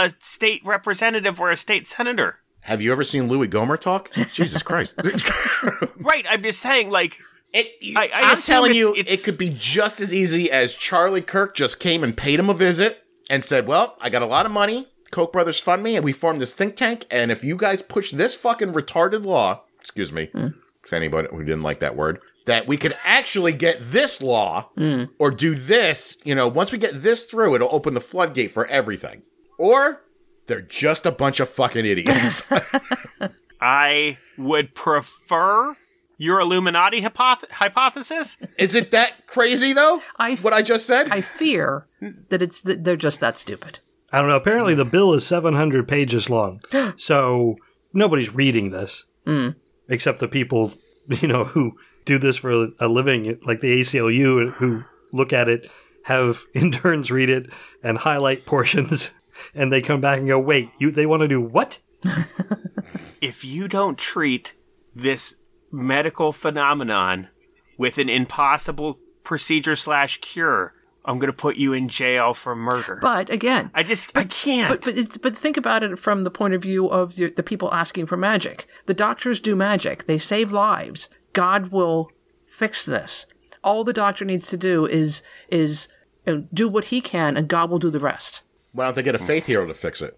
Speaker 3: a state representative or a state senator
Speaker 2: Have you ever seen Louie Gohmert talk? Jesus Christ! [LAUGHS]
Speaker 3: right i'm just saying like
Speaker 2: It,
Speaker 3: I-
Speaker 2: am telling
Speaker 3: it's-
Speaker 2: you,
Speaker 3: it's-
Speaker 2: it could be just as easy as Charlie Kirk just came and paid him a visit and said, "Well, I got a lot of money. Koch brothers fund me, and we formed this think tank. And if you guys push this fucking retarded law, excuse me, hmm. to anybody who didn't like that word, that we could actually get this law hmm. or do this. You know, once we get this through, it'll open the floodgate for everything. Or they're just a bunch of fucking idiots. [LAUGHS]
Speaker 3: i would prefer your illuminati hypoth- hypothesis
Speaker 2: Is it that crazy though?
Speaker 4: I-
Speaker 2: what I just said.
Speaker 4: I fear that it's that they're just that stupid.
Speaker 1: I don't know. Apparently, the bill is 700 pages long. [GASPS] so nobody's reading this mm. except the people, you know, who do this for a living, like the ACLU, who look at it, have [LAUGHS] interns read it and highlight portions, and they come back and go, "Wait, you? They want to do what?" [LAUGHS]
Speaker 3: if you don't treat this medical phenomenon with an impossible procedure slash cure I'm gonna put you in jail for murder.
Speaker 4: But again,
Speaker 3: I just I can't.
Speaker 4: But but, it's, but think about it from the point of view of the, the people asking for magic. The doctors do magic. They save lives. God will fix this. All the doctor needs to do is is you know, do what he can, and God will do the rest.
Speaker 2: Why don't they get a faith hero to fix it?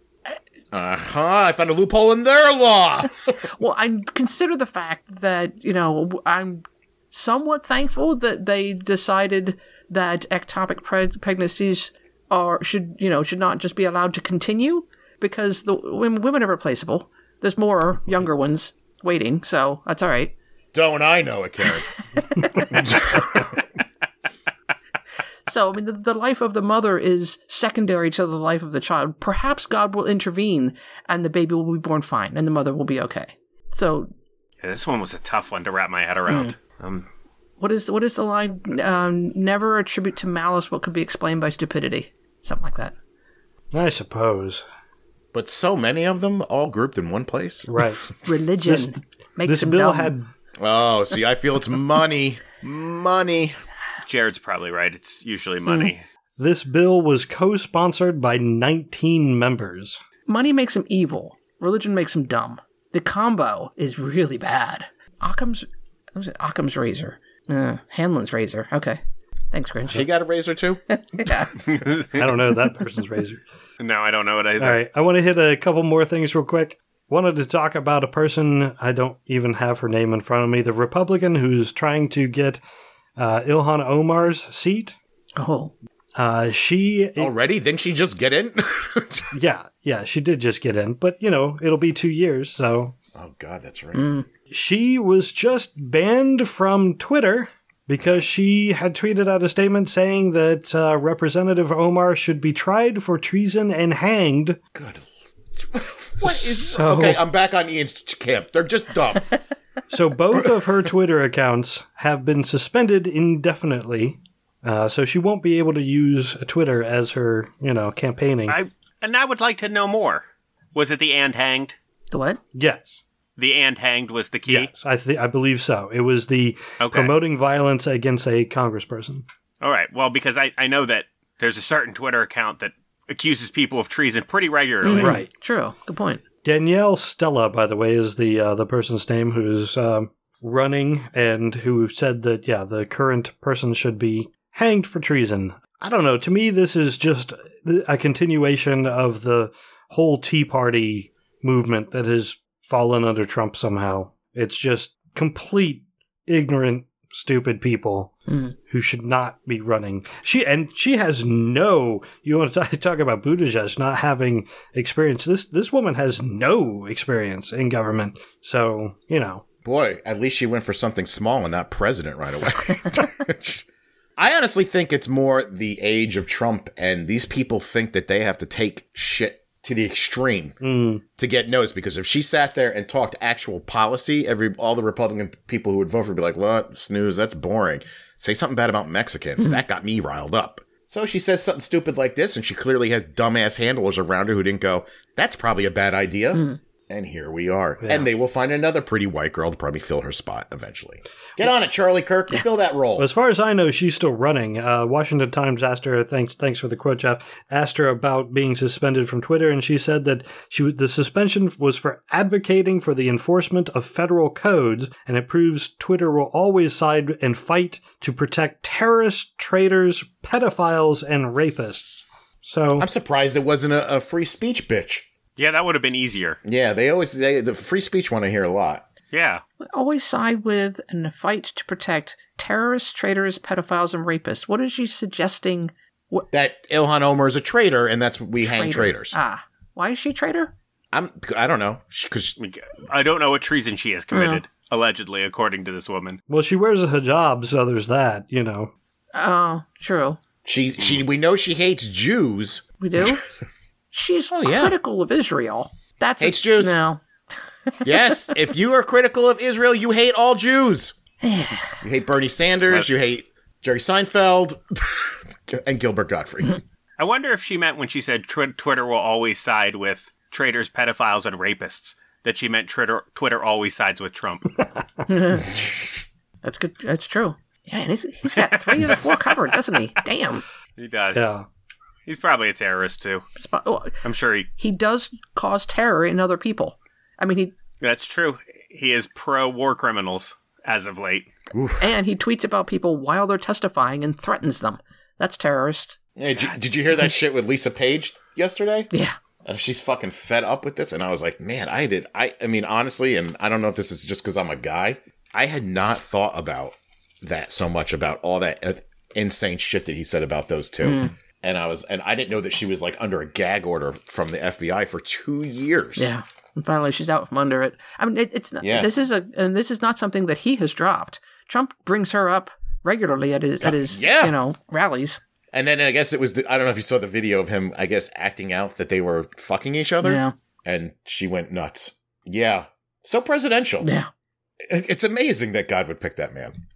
Speaker 2: Uh huh. I found a loophole in their law. [LAUGHS]
Speaker 4: Well, I consider the fact that you know I'm somewhat thankful that they decided that ectopic pre- pregnancies are should you know should not just be allowed to continue because the women, women are replaceable. There's more younger ones waiting, so that's all right.
Speaker 2: don't I know it, Carrie? [LAUGHS] [LAUGHS]
Speaker 4: So, I mean, the, the life of the mother is secondary to the life of the child. Perhaps God will intervene and the baby will be born fine and the mother will be okay. So,
Speaker 3: Yeah, this one was a tough one to wrap my head around.
Speaker 4: Mm.
Speaker 3: Um,
Speaker 4: what is what is the line? Um, never attribute to malice what could be explained by stupidity. Something like that.
Speaker 1: I suppose.
Speaker 2: But so many of them all grouped in one place.
Speaker 1: Right. [LAUGHS]
Speaker 4: Religion makes
Speaker 1: this
Speaker 4: them
Speaker 1: bill
Speaker 4: dumb.
Speaker 1: had
Speaker 2: Oh, see, I feel it's money. Money.
Speaker 3: Jared's probably right. It's usually money.
Speaker 1: this bill was co-sponsored by 19 members.
Speaker 4: money makes them evil. Religion makes them dumb. The combo is really bad. Occam's what was it? Occam's razor. Uh, Hanlon's razor. Okay. Thanks, Grinch.
Speaker 2: He got a razor too? [LAUGHS]
Speaker 4: yeah. [LAUGHS]
Speaker 1: I don't know that person's razor.
Speaker 3: No, I don't know it either.
Speaker 1: All right, I want to hit a couple more things real quick. Wanted to talk about a person, I don't even have her name in front of me, the Republican who's trying to get uh, Ilhan Omar's seat.
Speaker 4: Oh.
Speaker 1: Uh, she,
Speaker 2: Already? Didn't she just get in? [LAUGHS]
Speaker 1: yeah, yeah, she did just get in, but you know, it'll be two years, so.
Speaker 2: oh, God, that's right.
Speaker 1: She was just banned from Twitter because she had tweeted out a statement saying that uh, Representative Omar should be tried for treason and hanged.
Speaker 2: Good. [LAUGHS] What is.
Speaker 1: So-
Speaker 2: Okay, I'm back on Ian's camp. They're just dumb. [LAUGHS]
Speaker 1: So both of her Twitter accounts have been suspended indefinitely. Uh, so she won't be able to use Twitter as her, you know, campaigning.
Speaker 3: I and I would like to know more. Was it the and hanged?
Speaker 4: The what?
Speaker 1: yes,
Speaker 3: The and hanged was the key.
Speaker 1: yes, I th- I believe so. It was the
Speaker 3: Okay.
Speaker 1: promoting violence against a congressperson.
Speaker 3: All right. Well, because I, I know that there's a certain Twitter account that accuses people of treason pretty regularly.
Speaker 1: Right.
Speaker 4: True. Good point.
Speaker 1: Danielle Stella, by the way, is the uh, the person's name who's um, running and who said that yeah, the current person should be hanged for treason. I don't know. To me, this is just a continuation of the whole Tea Party movement that has fallen under Trump somehow. It's just complete ignorant, stupid people
Speaker 4: Mm.
Speaker 1: who should not be running. She and she has no. You want to talk, talk about Buttigieg not having experience? This this woman has no experience in government. So you know,
Speaker 2: Boy, at least she went for something small and not president right away. [LAUGHS] I honestly think it's more the age of Trump, and these people think that they have to take shit to the extreme
Speaker 1: mm,
Speaker 2: to get noticed. Because if she sat there and talked actual policy, every all the Republican people who would vote for her would be like, "What snooze? That's boring." Say something bad about Mexicans. That got me riled up. So she says something stupid like this, and she clearly has dumbass handlers around her who didn't go, "That's probably a bad idea." And here we are. And they will find another pretty white girl to probably fill her spot eventually. Get on it, Charlie Kirk. You fill that role.
Speaker 1: as far as I know, she's still running. Uh, Washington Times asked her. Thanks, thanks for the quote, Jeff. Asked her about being suspended from Twitter, and she said that she the suspension was for advocating for the enforcement of federal codes, and it proves Twitter will always side and fight to protect terrorists, traitors, pedophiles, and rapists. So
Speaker 2: I'm surprised it wasn't a, a free speech bitch.
Speaker 3: Yeah, that would have been easier.
Speaker 2: Yeah, they always they, the free speech one I hear a lot.
Speaker 3: Yeah.
Speaker 4: Always side with and fight to protect terrorists, traitors, pedophiles, and rapists. What is she suggesting?
Speaker 2: That Ilhan Omar is a traitor, and that's we hang traitors.
Speaker 4: Ah, why is she a traitor?
Speaker 2: I'm I don't know because
Speaker 3: I don't know what treason she has committed, allegedly, according to this woman.
Speaker 1: well, she wears a hijab, so there's that. You know.
Speaker 4: Oh, true.
Speaker 2: she she we know she hates Jews.
Speaker 4: We do. [LAUGHS] She's oh,
Speaker 2: yeah.
Speaker 4: critical of Israel. That's
Speaker 2: Hates
Speaker 4: a,
Speaker 2: Jews.
Speaker 4: No, [LAUGHS]
Speaker 2: Yes, if you are critical of Israel, you hate all Jews. [SIGHS] you hate Bernie Sanders. You hate Jerry Seinfeld [LAUGHS] and Gilbert Gottfried. [LAUGHS]
Speaker 3: I wonder if she meant when she said tw- Twitter will always side with traitors, pedophiles, and rapists, that she meant Twitter, Twitter always sides with Trump.
Speaker 4: that's good. That's true. Yeah, and he's, he's got three of the four covered, doesn't he? Damn.
Speaker 3: He does.
Speaker 1: Yeah.
Speaker 3: He's probably a terrorist too.
Speaker 4: Well,
Speaker 3: I'm sure he.
Speaker 4: he does cause terror in other people. I mean, he
Speaker 3: That's true. He is pro war criminals as of late.
Speaker 4: and he tweets about people while they're testifying and threatens them. That's terrorist.
Speaker 2: Hey, did, you- did you hear that [LAUGHS] shit with Lisa Page yesterday?
Speaker 4: Yeah.
Speaker 2: And she's fucking fed up with this. And I was like, man, I did. I, I mean, honestly, and I don't know if this is just because I'm a guy, I had not thought about that so much about all that uh, insane shit that he said about those two. And I was, and I didn't know that she was like under a gag order from the FBI for two years.
Speaker 4: Yeah. And finally, she's out from under it. I mean, it, it's not.
Speaker 2: Yeah.
Speaker 4: This is a and this is not something that he has dropped. Trump brings her up regularly at his at his
Speaker 2: Yeah.
Speaker 4: you know rallies.
Speaker 2: And then I guess it was, the, I don't know if you saw the video of him, I guess, acting out that they were fucking each other.
Speaker 4: Yeah.
Speaker 2: And she went nuts. Yeah. So presidential.
Speaker 4: Yeah.
Speaker 2: It- It's amazing that God would pick that man.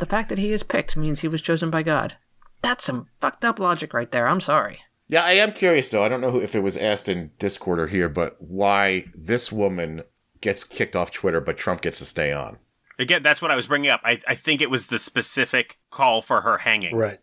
Speaker 4: The fact that he is picked means he was chosen by God. That's some fucked up logic right there. I'm sorry.
Speaker 2: Yeah, I am curious though. I don't know who, if it was asked in Discord or here, but why this woman gets kicked off Twitter, but Trump gets to stay on.
Speaker 3: Again, that's what I was bringing up. I, I think it was the specific call for her hanging.
Speaker 1: Right.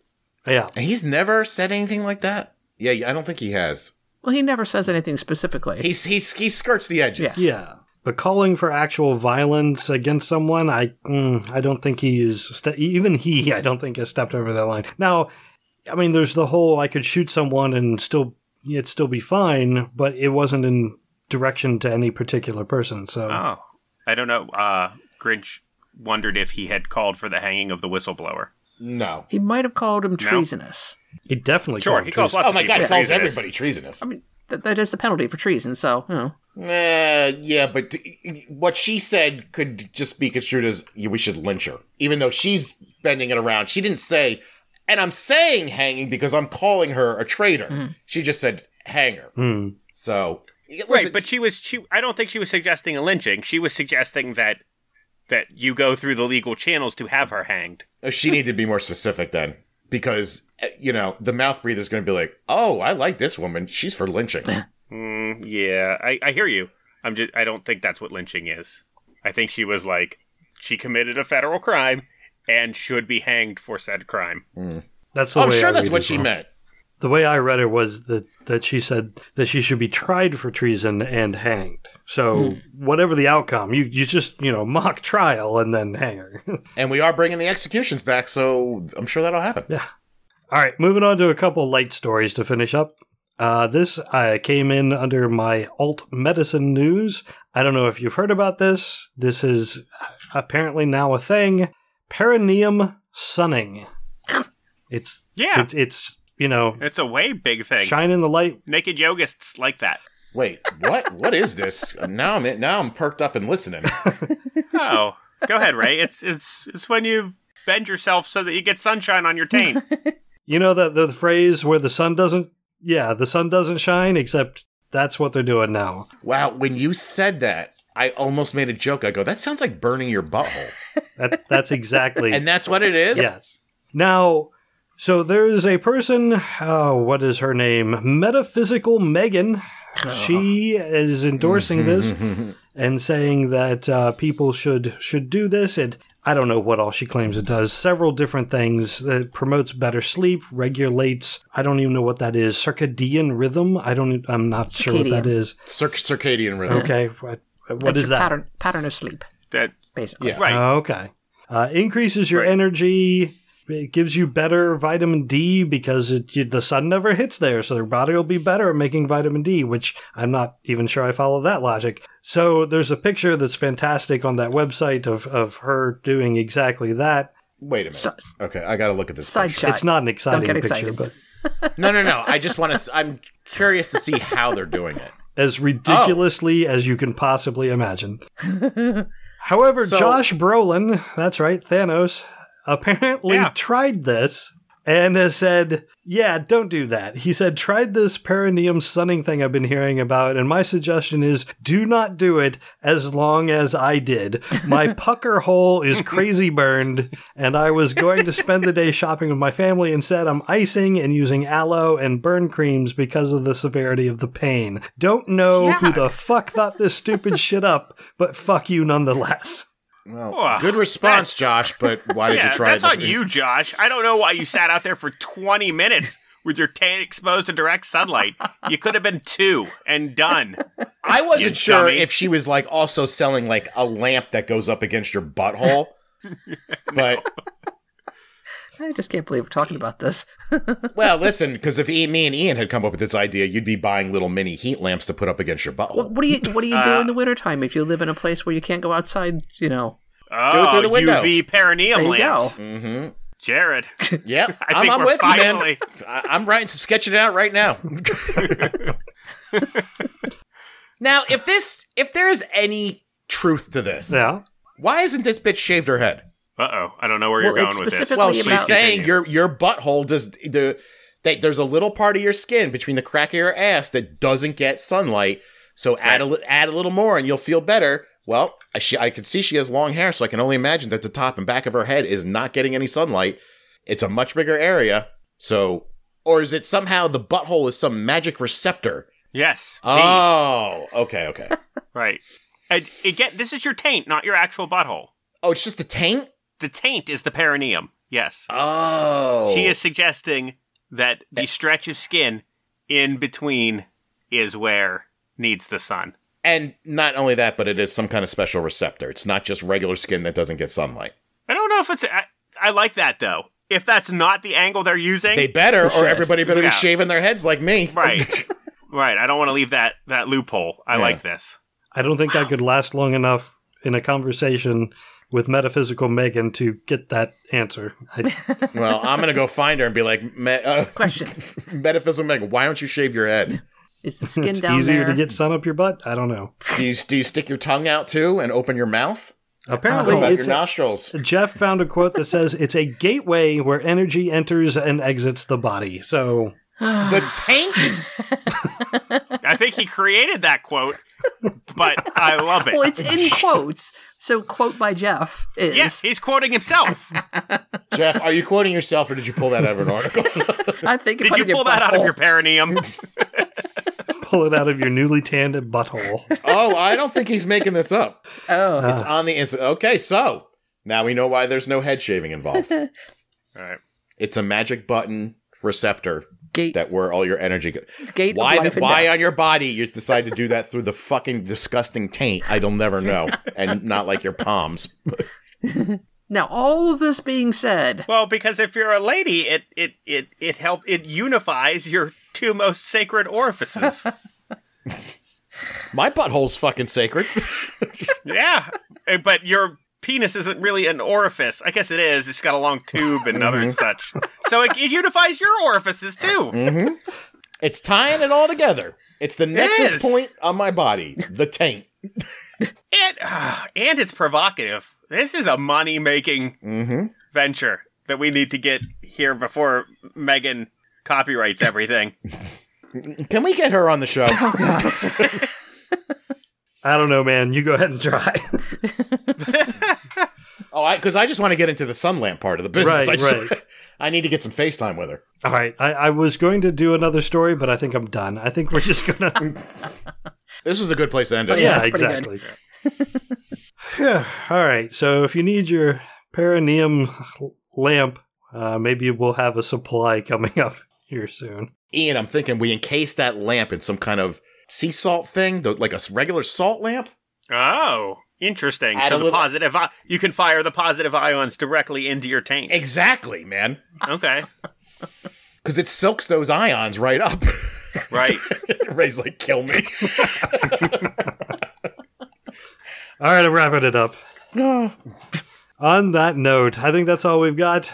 Speaker 1: Yeah.
Speaker 2: And he's never said anything like that. Yeah, I don't think he has.
Speaker 4: Well, he never says anything specifically.
Speaker 2: He's he's he skirts the edges.
Speaker 4: Yeah.
Speaker 1: Yeah. But calling for actual violence against someone, I mm, I don't think he is. Ste- even he, [LAUGHS] I don't think has stepped over that line. Now, I mean, there's the whole I could shoot someone and still it'd still be fine, but it wasn't in direction to any particular person. So
Speaker 3: Oh, I don't know. Uh, Grinch wondered if he had called for the hanging of the whistleblower.
Speaker 2: No.
Speaker 4: he might have called him treasonous.
Speaker 1: he definitely
Speaker 3: Sure,
Speaker 1: called
Speaker 3: he calls
Speaker 1: treason.
Speaker 2: Oh my god, he calls
Speaker 3: treasonous.
Speaker 2: everybody treasonous.
Speaker 4: I mean, th- that is the penalty for treason. So you know,
Speaker 2: Uh, yeah, but t- what she said could just be construed as yeah, we should lynch her, even though she's bending it around. She didn't say, and I'm saying hanging because I'm calling her a traitor. She just said hang her.
Speaker 1: Hmm.
Speaker 2: So listen,
Speaker 3: Right, but she was she. I don't think she was suggesting a lynching. She was suggesting that that you go through the legal channels to have her hanged.
Speaker 2: uh, she needed to be more specific then, because you know the mouth breather is going to be like, oh, I like this woman. She's for lynching.
Speaker 3: Mm, yeah, I, I hear you. I'm just. I don't think that's what lynching is. I think she was like she committed a federal crime and should be hanged for said crime.
Speaker 1: That's the
Speaker 2: Oh, I'm sure
Speaker 1: I
Speaker 2: that's what she
Speaker 1: well.
Speaker 2: meant.
Speaker 1: The way I read it was that that she said that she should be tried for treason and hanged. So whatever the outcome, you you just you know mock trial and then hang her. [LAUGHS]
Speaker 2: And we are bringing the executions back, so I'm sure that'll happen.
Speaker 1: yeah. All right, moving on to a couple light stories to finish up. Uh, this uh, came in under my alt medicine news. I don't know if you've heard about this. This is apparently now a thing. Perineum sunning. [LAUGHS] It's
Speaker 3: Yeah.
Speaker 1: It's it's you know
Speaker 3: It's a way big thing.
Speaker 1: shining the light
Speaker 3: Naked yogists like that.
Speaker 2: Wait, what? what is this? Now I'm now I'm perked up and listening. [LAUGHS]
Speaker 3: Oh, go ahead, Ray. It's it's it's when you bend yourself so that you get sunshine on your taint. [LAUGHS]
Speaker 1: You know that the, phrase where the sun doesn't yeah, the sun doesn't shine except that's what they're doing now.
Speaker 2: Wow, when you said that, I almost made a joke. I go, that sounds like burning your butthole.
Speaker 1: That that's exactly [LAUGHS]
Speaker 2: and that's what it is?
Speaker 1: Yes. Now, so there's a person, oh, what is her name? Metaphysical Megan. She is endorsing this [LAUGHS] and saying that uh, people should should do this. And I don't know what all she claims it does. Several different things. That promotes better sleep, regulates. I don't even know what that is. Circadian rhythm. I don't. I'm not sure what that is. Circadian.
Speaker 2: Cir- circadian rhythm.
Speaker 1: Okay. What, what
Speaker 4: That's
Speaker 1: is
Speaker 4: your
Speaker 1: that?
Speaker 4: Pattern pattern of sleep,
Speaker 3: that
Speaker 4: basically.
Speaker 2: Yeah.
Speaker 3: right.
Speaker 1: Oh, okay. Uh, increases your
Speaker 3: Right.
Speaker 1: energy. It gives you better vitamin D because it, you, the sun never hits there, so their body will be better at making vitamin D, which I'm not even sure I follow that logic. So there's a picture that's fantastic on that website of, of her doing exactly that.
Speaker 2: Wait a minute.
Speaker 4: So-
Speaker 2: okay, I got to look at this.
Speaker 4: Side
Speaker 2: picture.
Speaker 4: shot.
Speaker 1: It's not an exciting
Speaker 4: get
Speaker 1: picture,
Speaker 4: excited.
Speaker 1: but [LAUGHS]
Speaker 2: No, no, no. I just want to. I'm curious to see how they're doing it.
Speaker 1: as ridiculously as you can possibly imagine. [LAUGHS] However,
Speaker 2: So-
Speaker 1: Josh Brolin, that's right, Thanos, apparently
Speaker 3: Yeah.
Speaker 1: tried this and has said, Yeah, don't do that. He said, Tried this perineum sunning thing I've been hearing about, and my suggestion is do not do it as long as I did. My [LAUGHS] pucker hole is [LAUGHS] crazy burned, and I was going to spend the day shopping with my family. Instead, I'm icing and using aloe and burn creams because of the severity of the pain. Don't know who the fuck thought this stupid shit up, but fuck you nonetheless.
Speaker 2: Well, good response, Josh. But why did [LAUGHS]
Speaker 3: yeah,
Speaker 2: you try
Speaker 3: that's
Speaker 2: it?
Speaker 3: on you, Josh. I don't know why you sat out there for 20 minutes with your taint exposed to direct sunlight. You could have been two and done.
Speaker 2: I wasn't sure
Speaker 3: dummy.
Speaker 2: if she was like also selling like a lamp that goes up against your butthole. [LAUGHS] But
Speaker 4: I just can't believe we're talking about this. [LAUGHS]
Speaker 2: well, listen, because if me and Ian had come up with this idea, you'd be buying little mini heat lamps to put up against your butthole.
Speaker 4: What, what do you What do you do
Speaker 3: Uh,
Speaker 4: in the wintertime if you live in a place where you can't go outside? You know,
Speaker 3: Oh,
Speaker 2: it through the window.
Speaker 3: UV perineum
Speaker 4: there you
Speaker 3: lamps.
Speaker 4: go.
Speaker 2: Mm-hmm.
Speaker 3: Jared, [LAUGHS]
Speaker 2: Yeah,
Speaker 3: I
Speaker 2: I'm, I'm
Speaker 3: we're
Speaker 2: with
Speaker 3: finally.
Speaker 2: you, man. I, I'm writing some sketching it out right now. [LAUGHS] now, if this, if there is any truth to this,
Speaker 1: Yeah.
Speaker 2: why isn't this bitch shaved her head?
Speaker 3: Uh oh, I don't know where
Speaker 4: Well,
Speaker 3: you're going with this.
Speaker 4: specific-
Speaker 2: Well, she's
Speaker 4: about-
Speaker 2: saying your your butthole does the that there's a little part of your skin between the crack of your ass that doesn't get sunlight. So add a add a little more and you'll feel better. Well, I, she, I can see she has long hair, so I can only imagine that the top and back of her head is not getting any sunlight. It's a much bigger area. So, or is it somehow the butthole is some magic receptor?
Speaker 3: Yes. the-
Speaker 2: Oh, okay, okay. [LAUGHS]
Speaker 3: right. And again, this is your taint, not your actual butthole.
Speaker 2: oh, it's just the taint.
Speaker 3: The taint is the perineum. Yes.
Speaker 2: Oh,
Speaker 3: She is suggesting that the stretch of skin in between is where needs the sun.
Speaker 2: and not only that, but it is some kind of special receptor. It's not just regular skin that doesn't get sunlight.
Speaker 3: I don't know if it's. I, I like that though. If that's not the angle they're using,
Speaker 2: They better, or everybody better
Speaker 3: Yeah.
Speaker 2: be shaving their heads like me.
Speaker 3: right, [LAUGHS] right. I don't want to leave that that loophole. I
Speaker 2: Yeah.
Speaker 3: like this.
Speaker 1: I don't think I could last long enough in a conversation with metaphysical Megan to get that answer. I, [LAUGHS]
Speaker 2: well, I'm gonna go find her and be like, Me- uh,
Speaker 4: Question: [LAUGHS]
Speaker 2: Metaphysical Megan, why don't you shave your head?
Speaker 4: Is the skin
Speaker 1: it's
Speaker 4: down
Speaker 1: easier
Speaker 4: there?
Speaker 1: to get sun up your butt. I don't know.
Speaker 2: Do you do you stick your tongue out too and open your mouth?
Speaker 1: Apparently,
Speaker 2: What about your
Speaker 1: it's a,
Speaker 2: nostrils?
Speaker 1: Jeff found a quote that says it's a gateway where energy enters and exits the body. So
Speaker 2: The [SIGHS] taint.
Speaker 3: I think he created that quote, but I love it.
Speaker 4: well, it's in quotes. So, quote by Jeff is
Speaker 3: yes, he's quoting himself. [LAUGHS]
Speaker 2: Jeff, are you quoting yourself or did you pull that out of an article? [LAUGHS]
Speaker 4: I think.
Speaker 3: Did you pull that out of your perineum? [LAUGHS]
Speaker 1: pull it out of your newly tanned butthole.
Speaker 2: oh, I don't think he's making this up.
Speaker 4: Oh, uh.
Speaker 2: It's on the inside. Okay, so now we know why there's no head shaving involved.
Speaker 3: All right.
Speaker 2: It's a magic button receptor
Speaker 4: gate.
Speaker 2: that where all your energy goes.
Speaker 4: gate.
Speaker 2: Why
Speaker 4: of
Speaker 2: the
Speaker 4: and
Speaker 2: why
Speaker 4: death.
Speaker 2: on your body you decide to do that through the fucking disgusting taint? I'll never know, [LAUGHS] and not like your palms. [LAUGHS]
Speaker 4: Now, all of this being said,
Speaker 3: Well, because if you're a lady, it it it it help it unifies your two most sacred orifices. [LAUGHS]
Speaker 2: My butthole's fucking sacred.
Speaker 3: yeah, but your penis isn't really an orifice. I guess it is. It's got a long tube and other such. So it, it unifies your orifices too.
Speaker 2: It's tying it all together. It's the nexus
Speaker 3: is.
Speaker 2: point on my body, the taint.
Speaker 3: And ah, [SIGHS] and it's provocative. This is a money making
Speaker 2: Mm-hmm.
Speaker 3: venture that we need to get here before Megan copyrights everything.
Speaker 2: Can we get her on the show? [LAUGHS]
Speaker 1: I don't know, man. You go ahead and try. [LAUGHS]
Speaker 2: oh, I because I just want to get into the sun lamp part of the business.
Speaker 1: Right,
Speaker 2: I, just,
Speaker 1: right. [LAUGHS]
Speaker 2: I need to get some FaceTime with her.
Speaker 1: All right. I, I was going to do another story, but I think I'm done. I think we're just gonna. [LAUGHS]
Speaker 2: This is a good place to end it.
Speaker 4: Oh, yeah.
Speaker 1: yeah, exactly. yeah. All right. So if you need your perineum lamp, uh, maybe we'll have a supply coming up here soon.
Speaker 2: Ian, I'm thinking we encase that lamp in some kind of sea salt thing, the, like a regular salt lamp.
Speaker 3: Oh, interesting.
Speaker 2: Add
Speaker 3: so the
Speaker 2: little-
Speaker 3: positive, you can fire the positive ions directly into your tank.
Speaker 2: Exactly, man.
Speaker 3: Okay, [LAUGHS]
Speaker 2: Because it soaks those ions right up. [LAUGHS]
Speaker 3: right. [LAUGHS]
Speaker 2: Ray's like, kill me.
Speaker 1: All right, I'm wrapping it up. On that note, I think that's all we've got.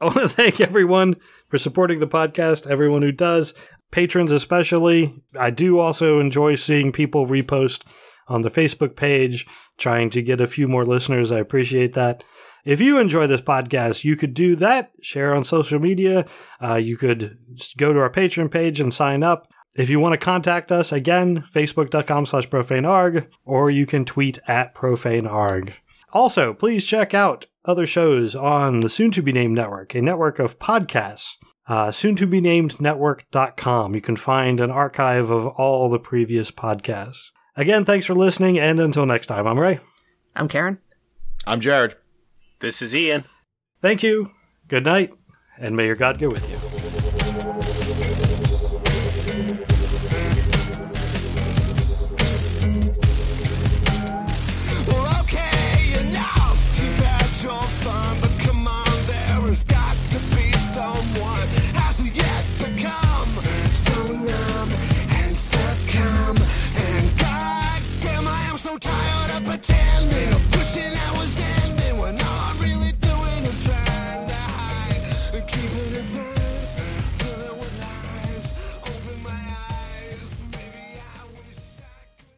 Speaker 1: I want to thank everyone for supporting the podcast, everyone who does, patrons especially. I do also enjoy seeing people repost on the Facebook page, trying to get a few more listeners. I appreciate that. If you enjoy this podcast, you could do that, share on social media. Uh, you could just go to our Patreon page and sign up. If you want to contact us, again, facebook.com slash profanearg, or you can tweet at profanearg. Also, please check out other shows on the soon to be named network, a network of podcasts. Uh, soon to be named network.com. You can find an archive of all the previous podcasts. Again, thanks for listening, and until next time, I'm Ray.
Speaker 4: I'm Karen.
Speaker 2: I'm Jared.
Speaker 3: This is Ian.
Speaker 5: Thank you. Good night, and may your God go with you.
Speaker 6: And goddamn, I am